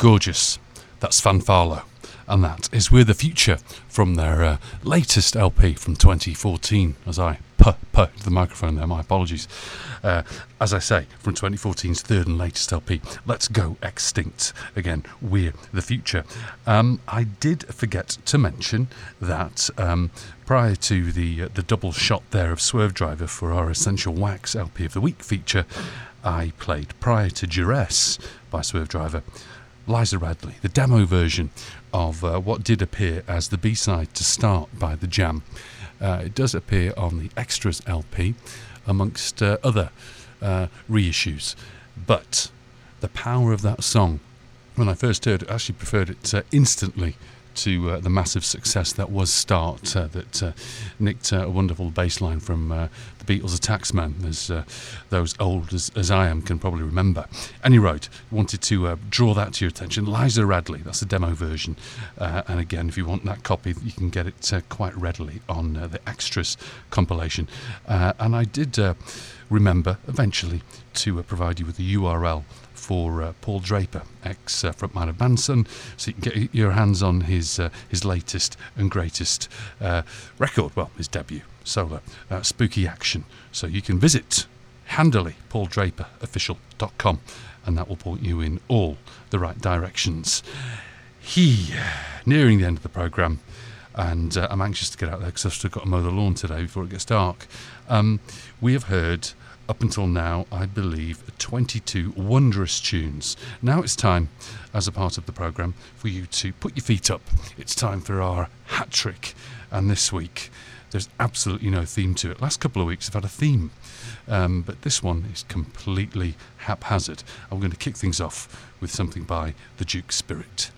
Gorgeous. That's Fanfarlo. And that is We're the Future from their uh, latest LP from 2014. As I puh, puh the microphone there, my apologies. Uh, as I say, from 2014's third and latest LP, Let's Go Extinct. Again, We're the Future. Um, I did forget to mention that um, prior to the, uh, the double shot there of Swervedriver for our Essential Wax LP of the Week feature, I played prior to Duress by Swervedriver. Liza Radley, the demo version of uh, what did appear as the B side to start by The Jam. Uh, it does appear on the Extras LP amongst uh, other uh, reissues. But the power of that song, when I first heard it, I actually preferred it uh, instantly to uh, the massive success that was Start, uh, that uh, nicked uh, a wonderful bass line from Beatles' Taxman, as uh, those old as, as I am can probably remember. Any road, wanted to uh, draw that to your attention. Liza Radley, that's the demo version. Uh, and again, if you want that copy, you can get it uh, quite readily on uh, the Extras compilation. Uh, and I did remember eventually to provide you with the URL for uh, Paul Draper, ex uh, frontman of Mansun, so you can get your hands on his uh, his latest and greatest record, well, his debut solo, uh, Spooky Action. So you can visit handily pauldraperofficial.com, and that will point you in all the right directions. He, nearing the end of the programme, and uh, I'm anxious to get out there because I've still got to mow the lawn today before it gets dark. Um, we have heard up until now, I believe, 22 wondrous tunes. Now it's time, as a part of the programme, for you to put your feet up. It's time for our hat trick. And this week, there's absolutely no theme to it. Last couple of weeks have had a theme, um, but this one is completely haphazard. I'm going to kick things off with something by the Duke Spirit.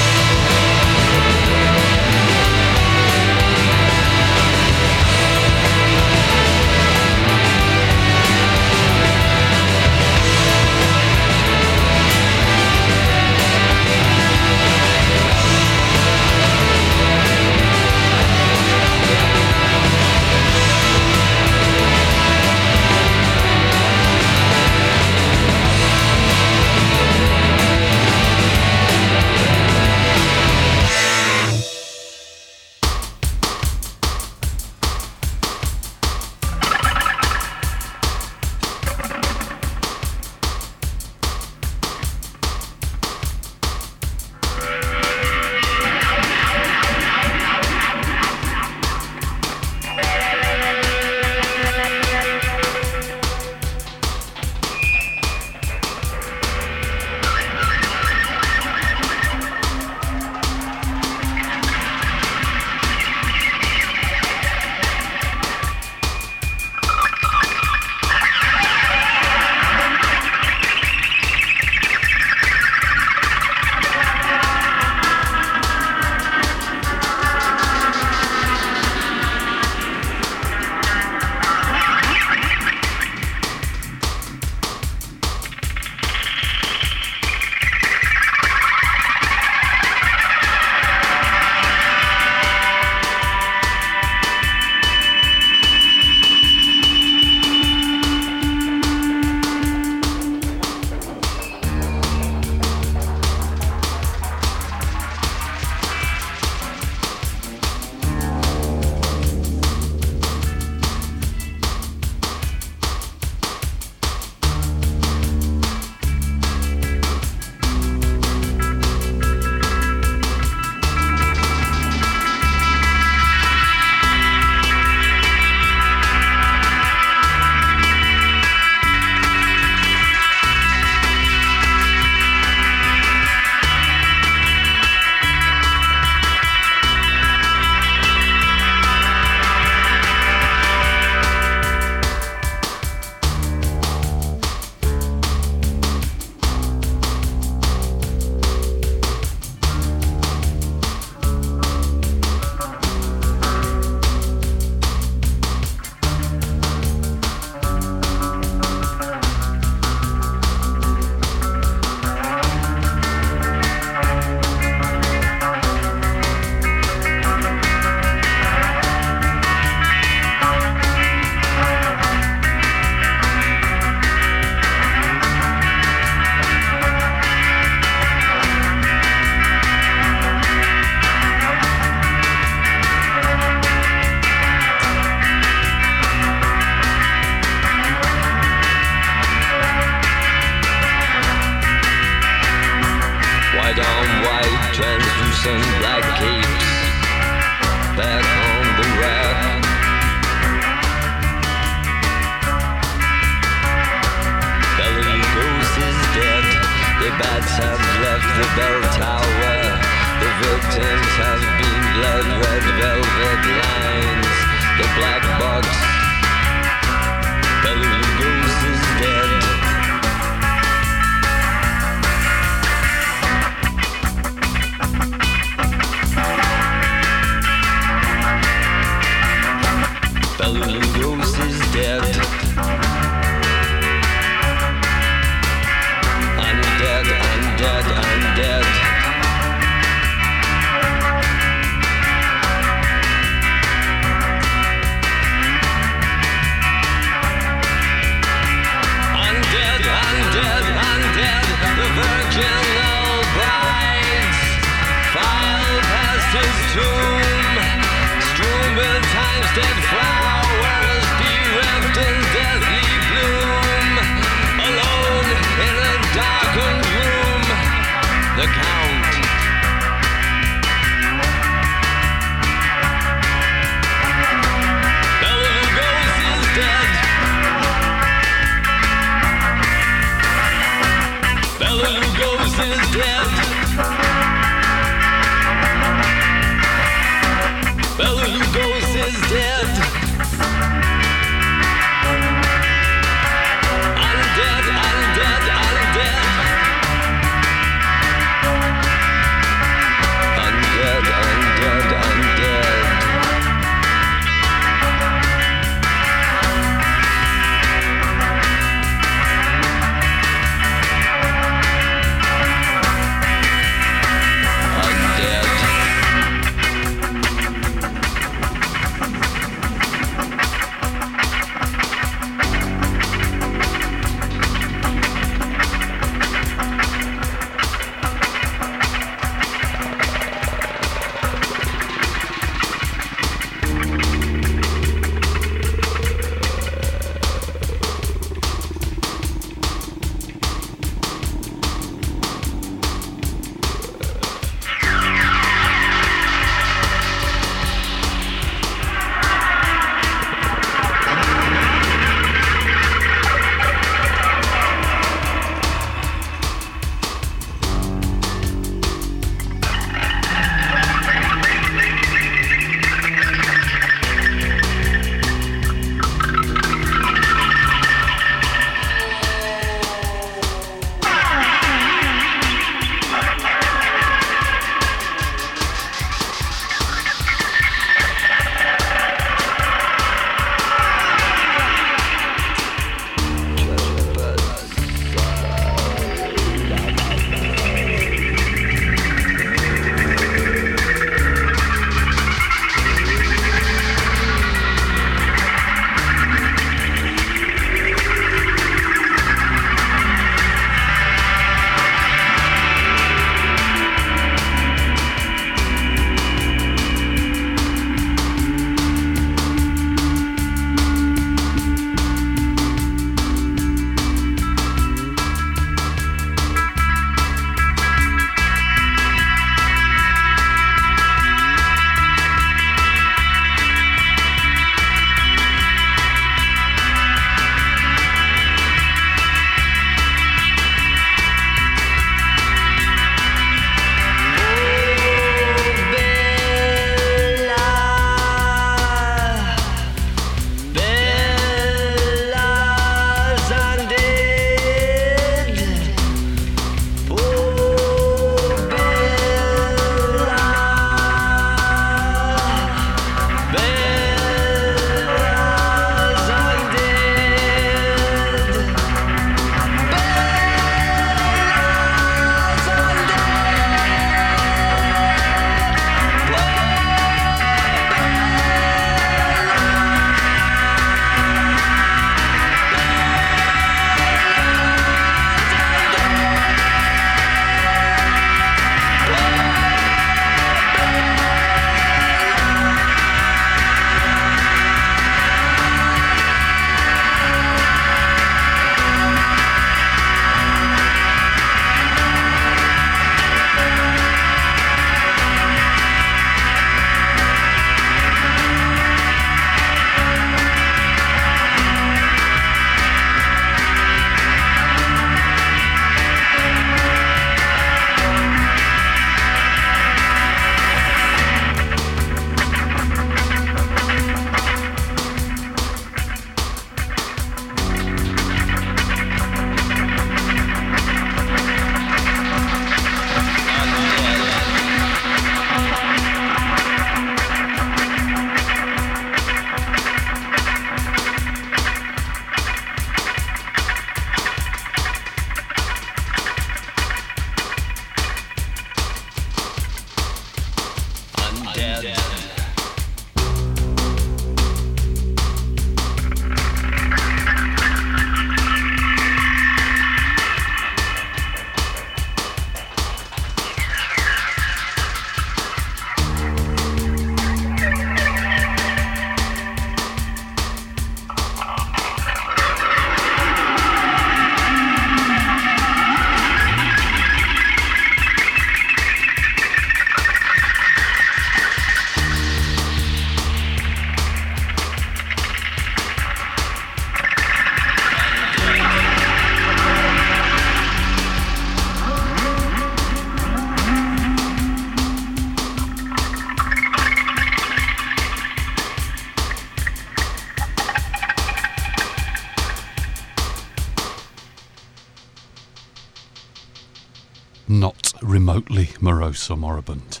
Morose or moribund.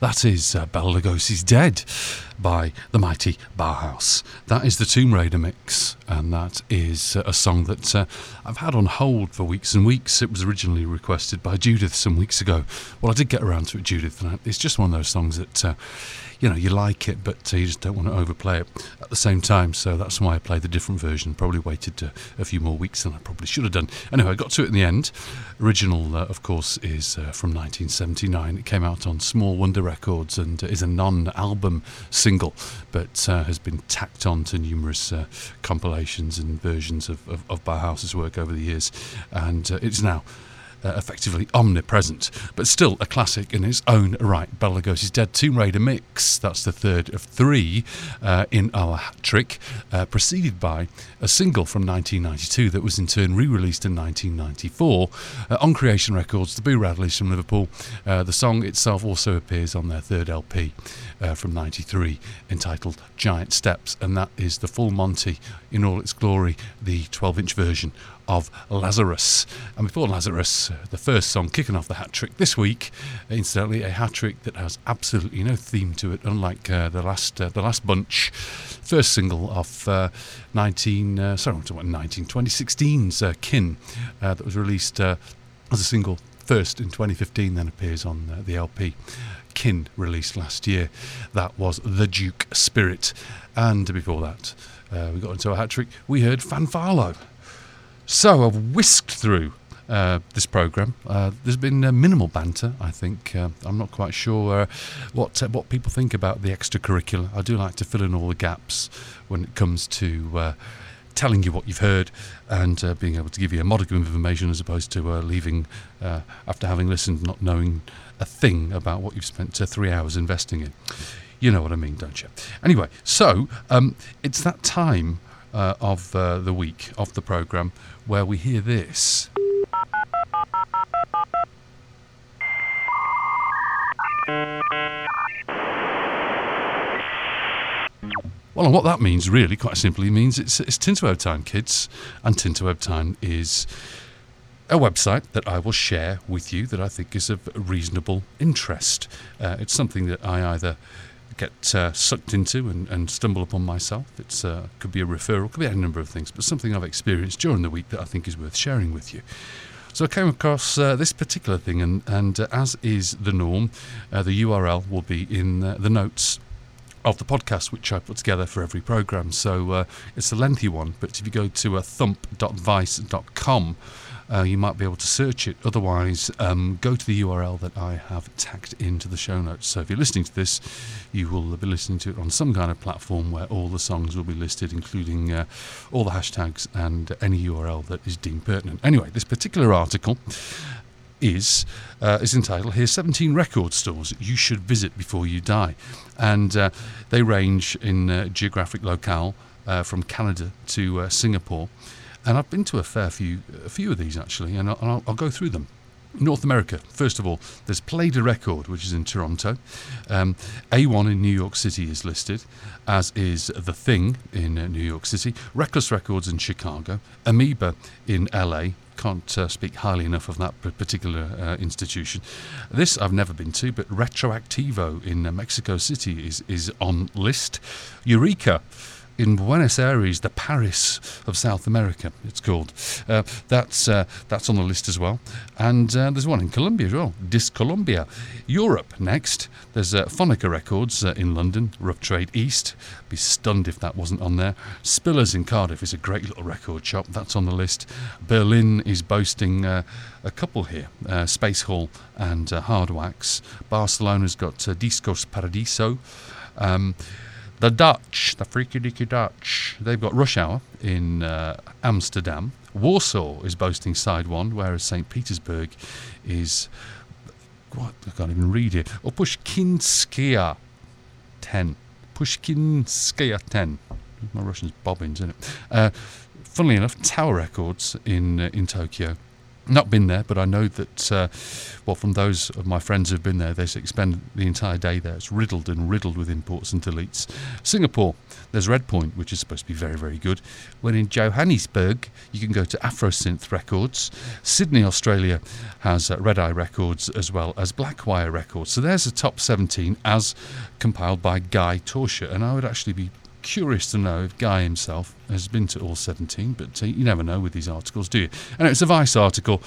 That is uh, Bela Lugosi's Dead by the mighty Bauhaus. That is the Tomb Raider mix, and that is uh, a song that uh, I've had on hold for weeks and weeks. It was originally requested by Judith some weeks ago. Well, I did get around to it, Judith, and it's just one of those songs that. Uh, you know, you like it, but uh, you just don't want to overplay it the same time. So that's why I played the different version. Probably waited uh, a few more weeks than I probably should have done. Anyway, I got to it in the end. Original, uh, of course, is uh, from 1979. It came out on Small Wonder Records and uh, is a non-album single, but uh, has been tacked on to numerous compilations and versions of, of, of Bauhaus's work over the years, and it's now uh, effectively omnipresent, but still a classic in its own right. Bela Lugosi's Dead Tomb Raider mix. That's the third of three uh, in our hat trick, uh, preceded by a single from 1992 that was in turn re-released in 1994 uh, on Creation Records. The Boo Radleys from Liverpool. Uh, the song itself also appears on their third LP uh, from 93 entitled Giant Steps, and that is the full Monty in all its glory, the 12 inch version of Lazarus. And before Lazarus, the first song kicking off the hat trick this week, incidentally, a hat trick that has absolutely no theme to it, unlike uh, the last uh, the last bunch. First single of uh, 19, uh, sorry, I'm talking about 19, 2016's uh, Kin, uh, that was released as a single first in 2015, then appears on the LP. Kin released last year. That was The Duke Spirit. And before that, we got into a hat trick. We heard Fanfarlo. So I've whisked through uh, this program. Uh, there's been uh, minimal banter, I think. Uh, I'm not quite sure uh, what uh, what people think about the extracurricular. I do like to fill in all the gaps when it comes to telling you what you've heard and being able to give you a modicum of information as opposed to leaving after having listened not knowing a thing about what you've spent three hours investing in. You know what I mean, don't you? Anyway, so um, it's that time of the week of the program where we hear this. Well, and what that means, really, quite simply, means it's, it's Tinterweb time, kids. And Tinterweb time is a website that I will share with you that I think is of reasonable interest. Uh, it's something that I either get uh, sucked into and, and stumble upon myself. It uh, could be a referral, could be any number of things, but something I've experienced during the week that I think is worth sharing with you. So I came across uh, this particular thing, and, and uh, as is the norm, uh, the URL will be in uh, the notes of the podcast, which I put together for every program. So it's a lengthy one, but if you go to uh, thump.vice.com, uh, you might be able to search it. Otherwise, um, go to the URL that I have tacked into the show notes. So if you're listening to this, you will be listening to it on some kind of platform where all the songs will be listed, including uh, all the hashtags and any URL that is deemed pertinent. Anyway, this particular article is uh, is entitled "Here's 17 record stores you should visit before you die," and uh, they range in uh, geographic locale uh, from Canada to uh, Singapore. And I've been to a fair few, a few of these actually, and I'll, I'll, go through them. North America, first of all, there's Play the Record, which is in Toronto. Um, A1 in New York City is listed, as is The Thing in uh, New York City, Reckless Records in Chicago, Amoeba in LA. Can't uh, speak highly enough of that particular uh, institution. This I've never been to, but Retroactivo in uh, Mexico City is, is on list. Eureka in Buenos Aires, the Paris of South America. It's called. Uh, that's uh, that's on the list as well. And uh, there's one in Colombia as well. Dis Colombia. Europe next. There's uh, Phonica Records uh, in London. Rough Trade East. Be stunned if that wasn't on there. Spillers in Cardiff is a great little record shop. That's on the list. Berlin is boasting uh, a couple here. Uh, Space Hall and uh, Hard Wax. Barcelona's got uh, Discos Paradiso. Um, the Dutch, the freaky deaky Dutch, they've got Rush Hour in uh, Amsterdam. Warsaw is boasting Side One, whereas St. Petersburg is. What? I can't even read it. Or Pushkinskia 10. Pushkinskia 10. My Russian's bobbins, isn't it? Uh, funnily enough, Tower Records in, uh, in Tokyo. Not been there, but I know that, uh, well, from those of my friends who've been there, they spend the entire day there. It's riddled and riddled with imports and deletes. Singapore, there's Red Point, which is supposed to be very, very good. When in Johannesburg, you can go to Afrosynth Records. Sydney, Australia, has uh, Red Eye Records as well as Blackwire Records. So there's the top 17 as compiled by Guy Torsha, and I would actually be curious to know if Guy himself has been to all 17, but uh, you never know with these articles, do you? And it's a Vice article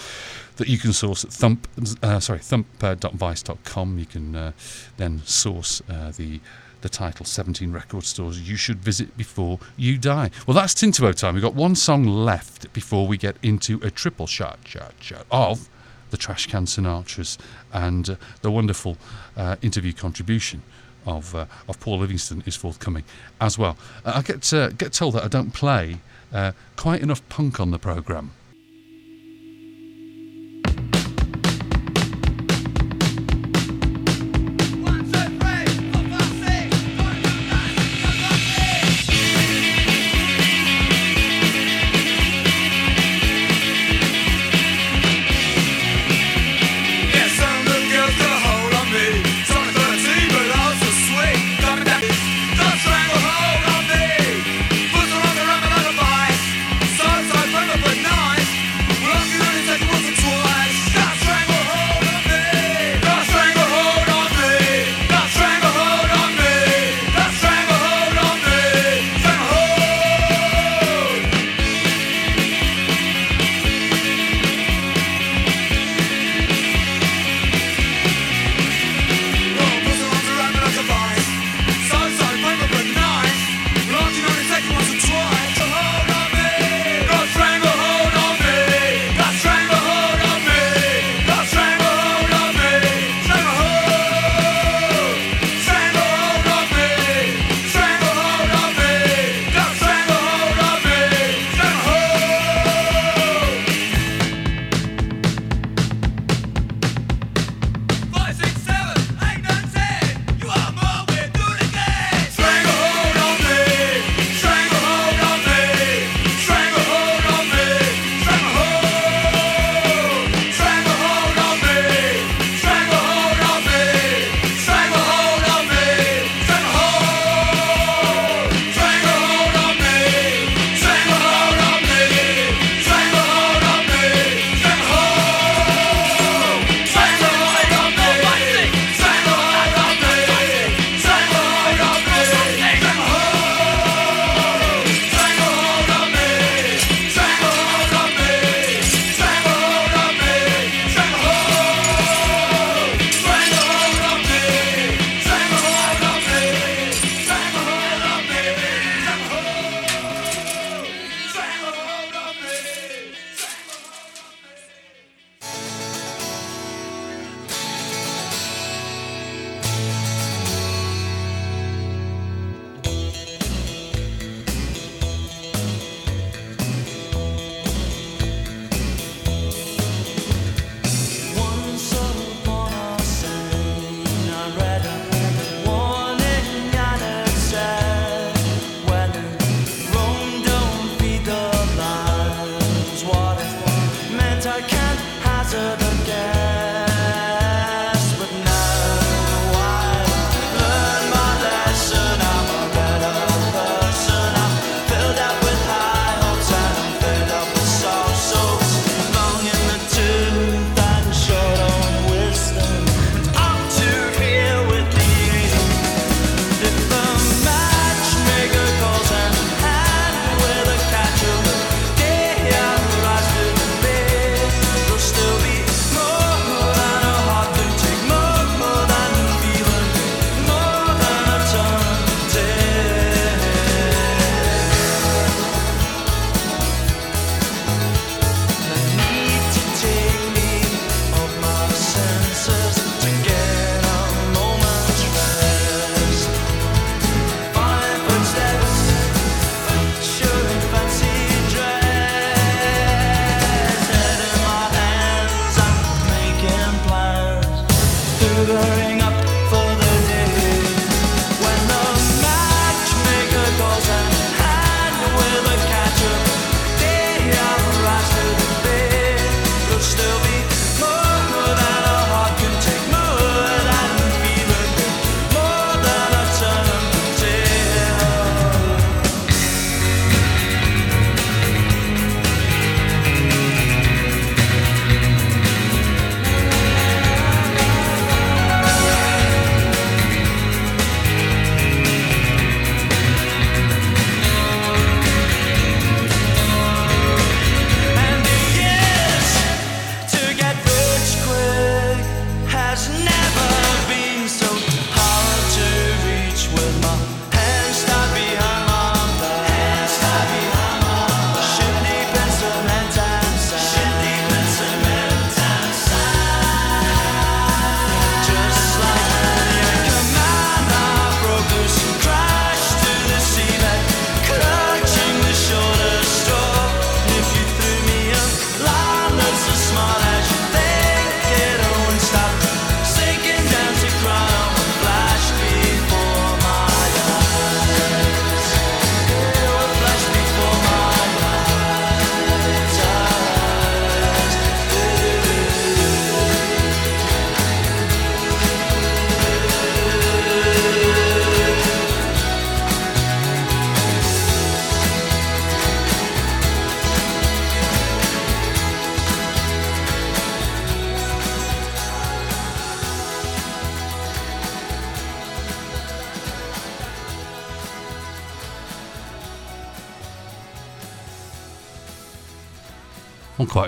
that you can source at thump, uh, sorry, thump.vice.com. You can uh, then source uh, the the title 17 record stores you should visit before you die. Well, that's Tinto time. We've got one song left before we get into a triple shot, shot, shot of the Trashcan Sinatras and uh, the wonderful uh, interview contribution of uh, of Paul Livingston is forthcoming as well. Uh, I get uh, get told that I don't play uh, quite enough punk on the program.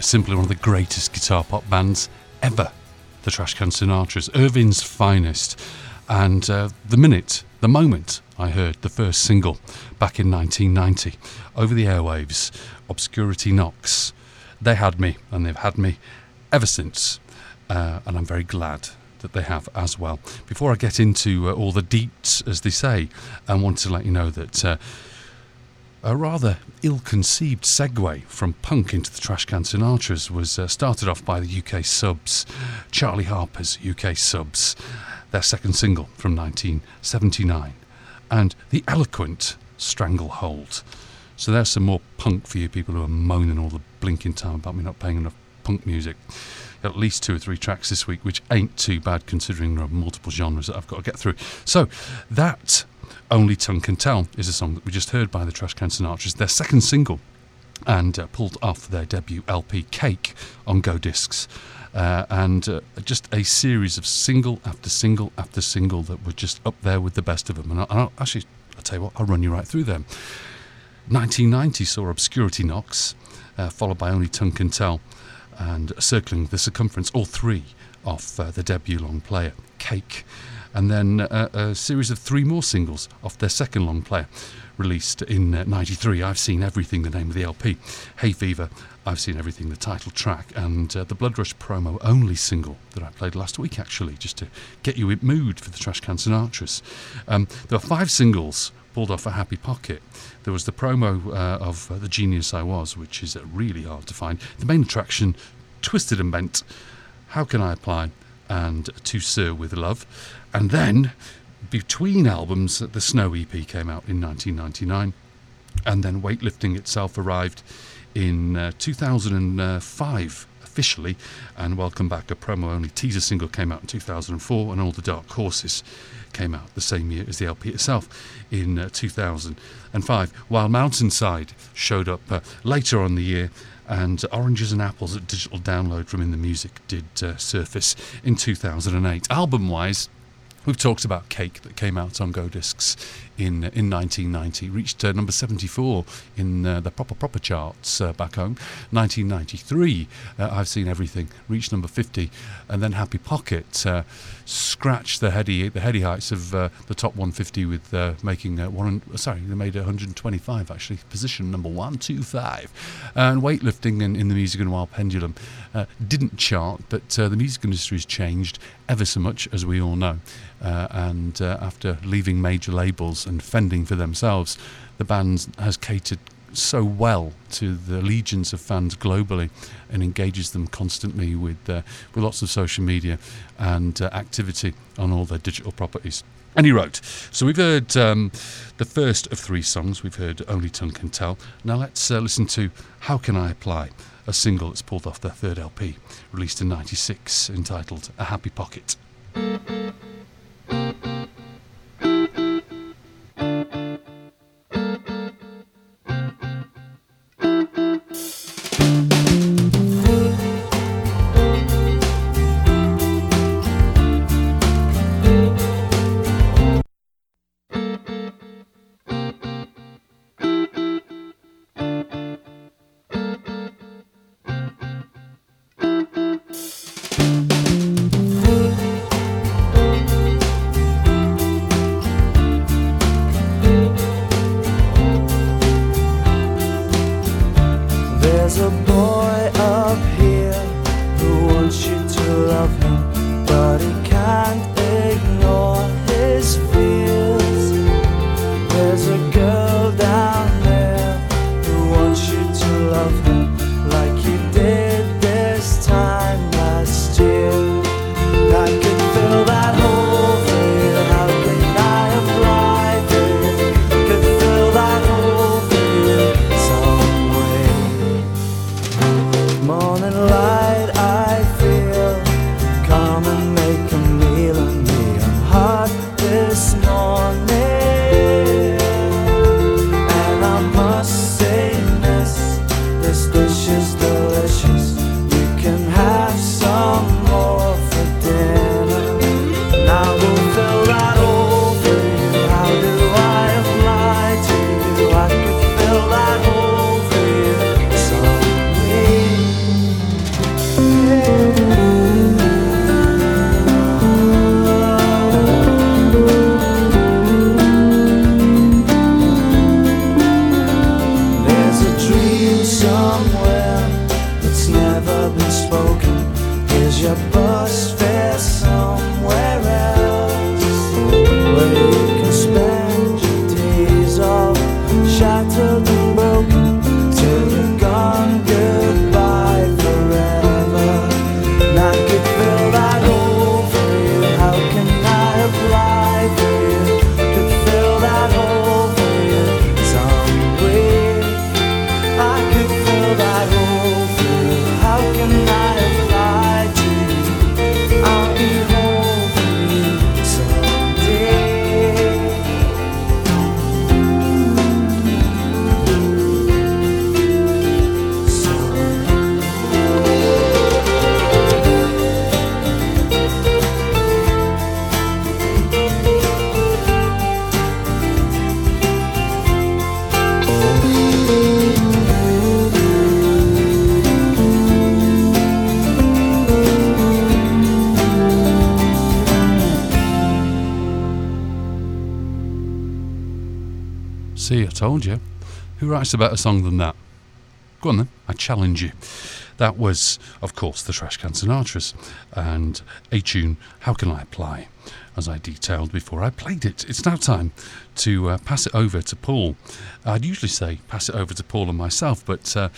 Quite simply, one of the greatest guitar pop bands ever. The Trashcan Sinatras, Irvine's finest. And uh, the minute, the moment I heard the first single back in 1990 over the airwaves, Obscurity Knocks, they had me and they've had me ever since. Uh, and I'm very glad that they have as well. Before I get into uh, all the deets, as they say, I want to let you know that uh, a rather ill-conceived segue from punk into the Trashcan Sinatras was uh, started off by the UK subs, Charlie Harper's UK subs, their second single from 1979, and the eloquent Stranglehold. So there's some more punk for you people who are moaning all the blinking time about me not playing enough punk music. At least two or three tracks this week, which ain't too bad considering there are multiple genres that I've got to get through. So that only Tongue Can Tell is a song that we just heard by the Trashcan Sinatras, their second single, and uh, pulled off their debut LP Cake on Go! Discs. Uh, and uh, just a series of single after single after single that were just up there with the best of them. And I, I'll, actually, I'll tell you what, I'll run you right through them. 1990 saw Obscurity Knocks, uh, followed by Only Tongue Can Tell, and circling the circumference, all three off uh, the debut long player, Cake and then uh, a series of three more singles off their second long player, released in uh, 93. I've Seen Everything, the name of the LP. Hayfever, I've Seen Everything, the title track, and uh, the Blood Rush promo only single that I played last week, actually, just to get you in mood for the Trashcan Sinatras. Um, there were five singles pulled off a Happy Pocket. There was the promo uh, of uh, The Genius I Was, which is uh, really hard to find. The main attraction, Twisted and Bent, How Can I Apply, and To Sir With Love. And then, between albums, the Snow EP came out in 1999, and then Weightlifting itself arrived in uh, 2005 officially, and Welcome Back, a promo only teaser single, came out in 2004, and All the Dark Horses came out the same year as the LP itself in uh, 2005, while Mountainside showed up uh, later on the year and Oranges and Apples, a digital download from In the Music, did uh, surface in 2008. Album wise, We've talked about Cake that came out on Go! Discs in in 1990, reached uh, number 74 in uh, the proper proper charts uh, back home. 1993, uh, I've seen everything, reached number 50, and then Happy Pocket uh, scratched the heady the heady heights of uh, the top 150 with making one. Sorry, they made 125 actually, position number 125. And weightlifting in, in the Music and Wild Pendulum didn't chart, but the music industry has changed ever so much, as we all know. Uh, and uh, after leaving major labels and fending for themselves, the band has catered so well to the legions of fans globally and engages them constantly with uh, with lots of social media and uh, activity on all their digital properties. And he wrote, so we've heard um, the first of three songs. We've heard Only Tongue Can Tell. Now let's uh, listen to How Can I Apply, a single that's pulled off their third LP, released in '96, entitled A Happy Pocket. Writes a better song than that? Go on then, I challenge you. That was, of course, the Trashcan Sinatras and a tune, How Can I Apply? As I detailed before I played it. It's now time to uh, pass it over to Paul. I'd usually say pass it over to Paul and myself, but uh,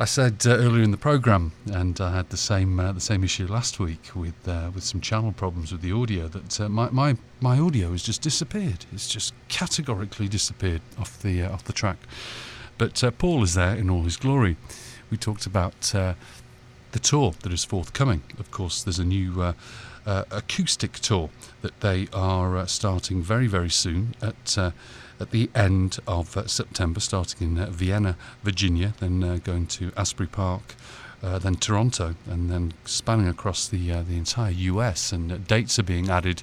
I said uh, earlier in the program, and I had the same uh, the same issue last week with uh, with some channel problems with the audio. That uh, my, my my audio has just disappeared. It's just categorically disappeared off the uh, off the track. But uh, Paul is there in all his glory. We talked about the tour that is forthcoming. Of course, there's a new acoustic tour that they are starting very very soon at. At the end of uh, September, starting in uh, Vienna, Virginia, then uh, going to Asbury Park, uh, then Toronto, and then spanning across the uh, the entire US. And dates are being added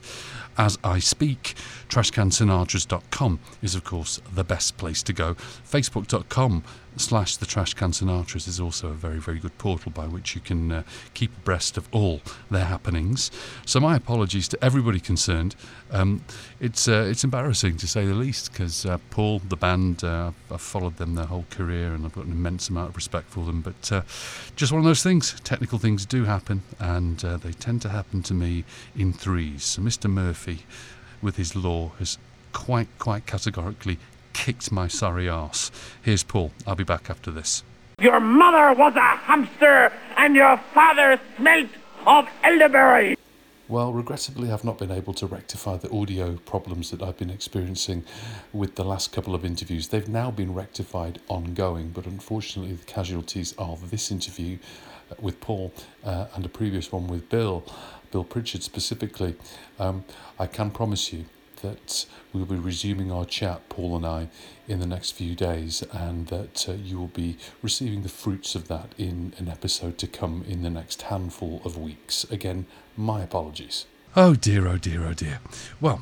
as I speak. TrashCanSinatras.com is, of course, the best place to go. Facebook.com slash the Trashcan Sinatras is also a very, very good portal by which you can uh, keep abreast of all their happenings. So my apologies to everybody concerned. Um, it's uh, it's embarrassing to say the least because uh, Paul, the band, uh, I've followed them their whole career and I've got an immense amount of respect for them. But uh, just one of those things. Technical things do happen, and uh, they tend to happen to me in threes. So Mr. Murphy, with his law, has quite quite categorically kicked my sorry arse. Here's Paul. I'll be back after this. Your mother was a hamster and your father smelt of elderberry. Well, regrettably, I've not been able to rectify the audio problems that I've been experiencing with the last couple of interviews. They've now been rectified ongoing, but unfortunately, the casualties of this interview uh, with Paul uh, and a previous one with Bill, Bill Pritchard specifically, um, I can promise you that we'll be resuming our chat, Paul and I, in the next few days, and that uh, you will be receiving the fruits of that in an episode to come in the next handful of weeks. Again, my apologies. Oh dear, oh dear, oh dear. Well,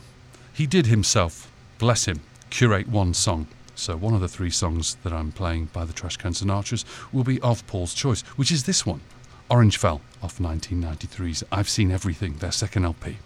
he did himself, bless him, curate one song. So one of the three songs that I'm playing by the Trash Trashcan Sinatras will be of Paul's choice, which is this one, Orange Fell, off 1993's I've Seen Everything, their second LP.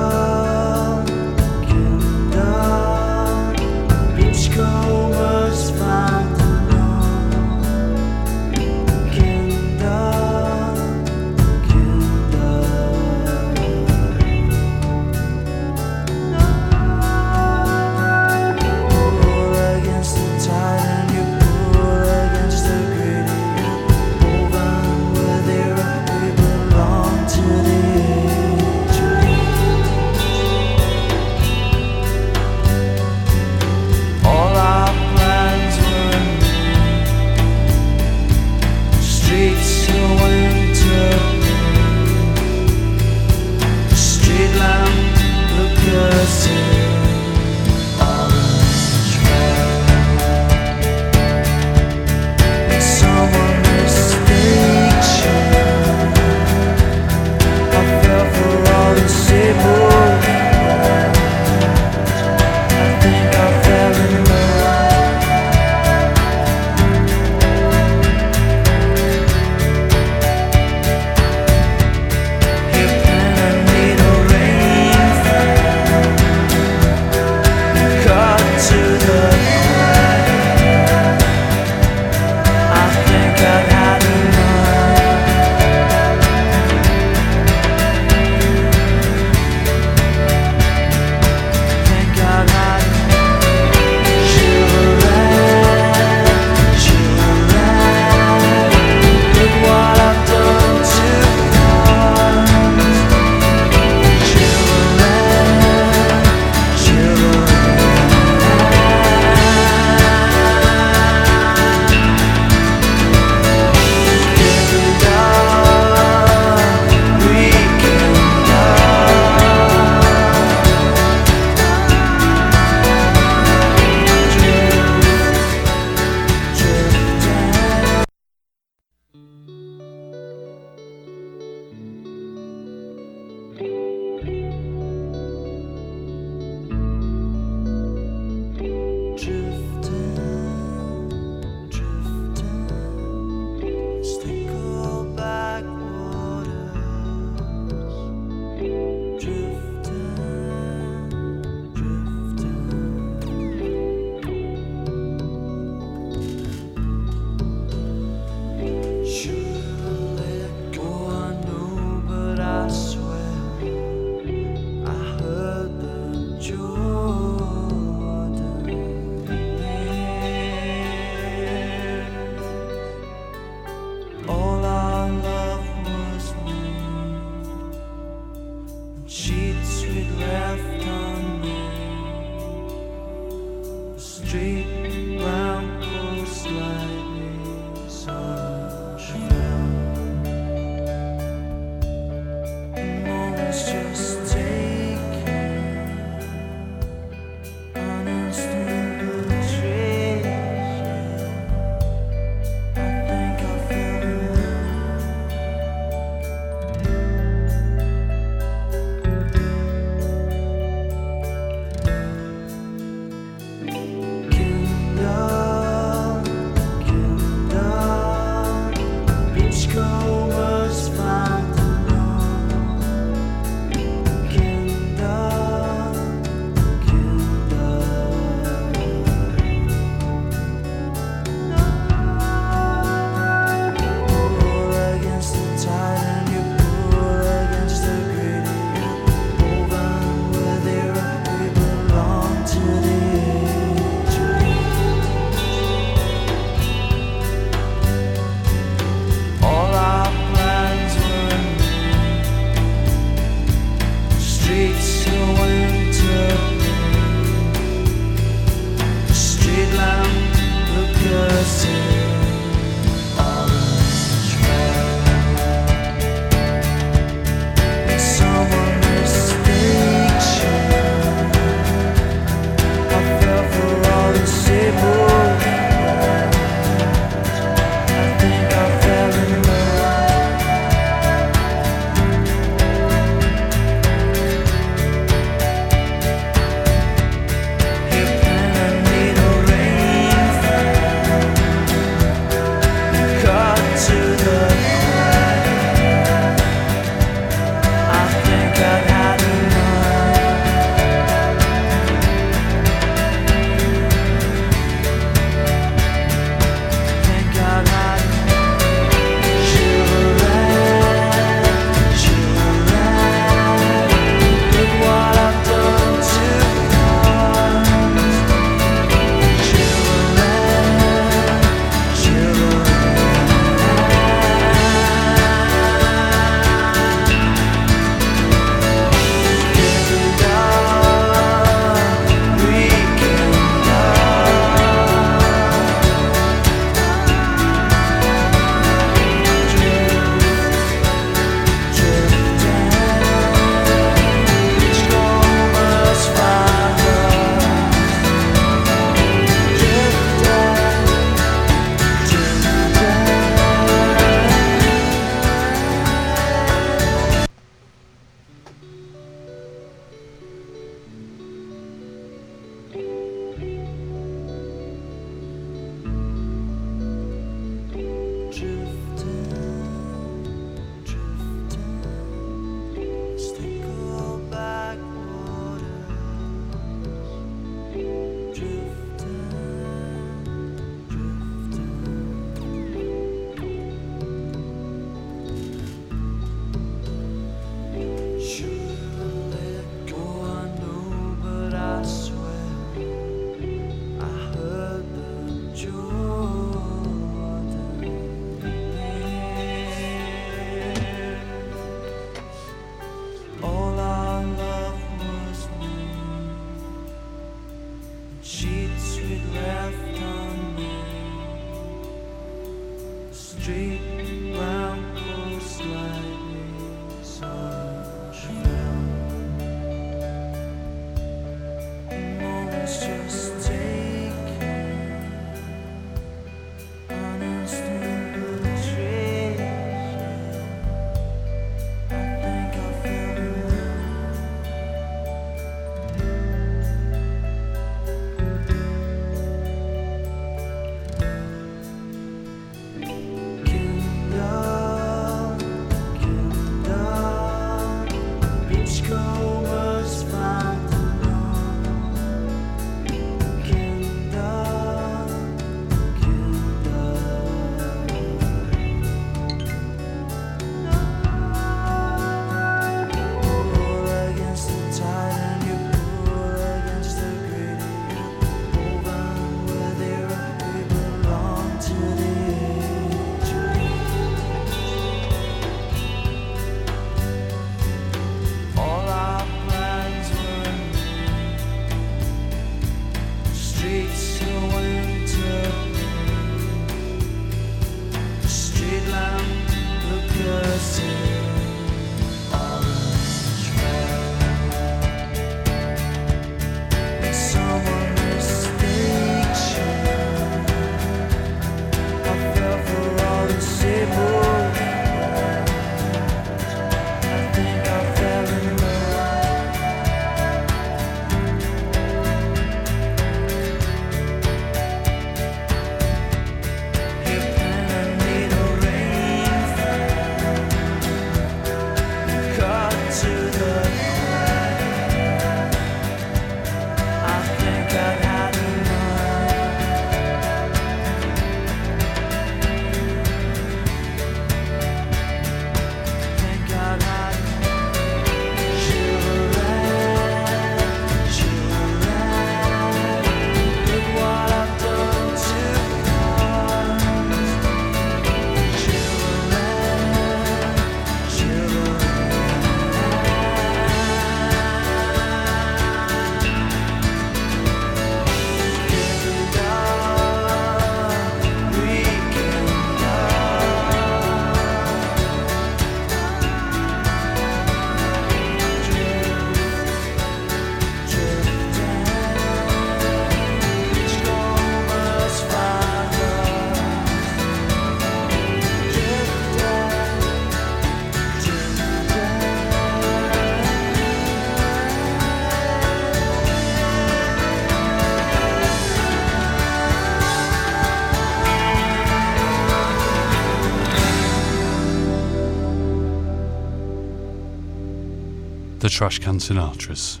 Trashcan Sinatras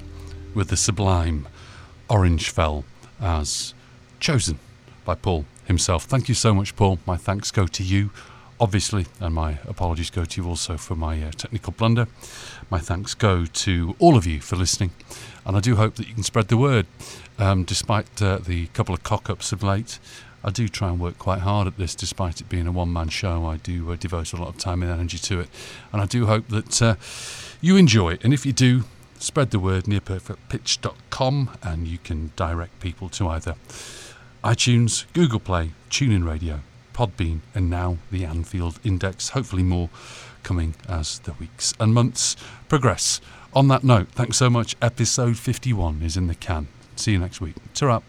with the sublime Orange Fell as chosen by Paul himself. Thank you so much, Paul. My thanks go to you, obviously, and my apologies go to you also for my uh, technical blunder. My thanks go to all of you for listening, and I do hope that you can spread the word. Um, despite uh, the couple of cock ups of late, I do try and work quite hard at this, despite it being a one man show. I do uh, devote a lot of time and energy to it, and I do hope that uh, you enjoy it. And if you do, spread the word nearperfectpitch.com, and you can direct people to either iTunes, Google Play, TuneIn Radio, Podbean, and now the Anfield Index. Hopefully, more coming as the weeks and months progress. On that note, thanks so much. Episode 51 is in the can. See you next week. Ta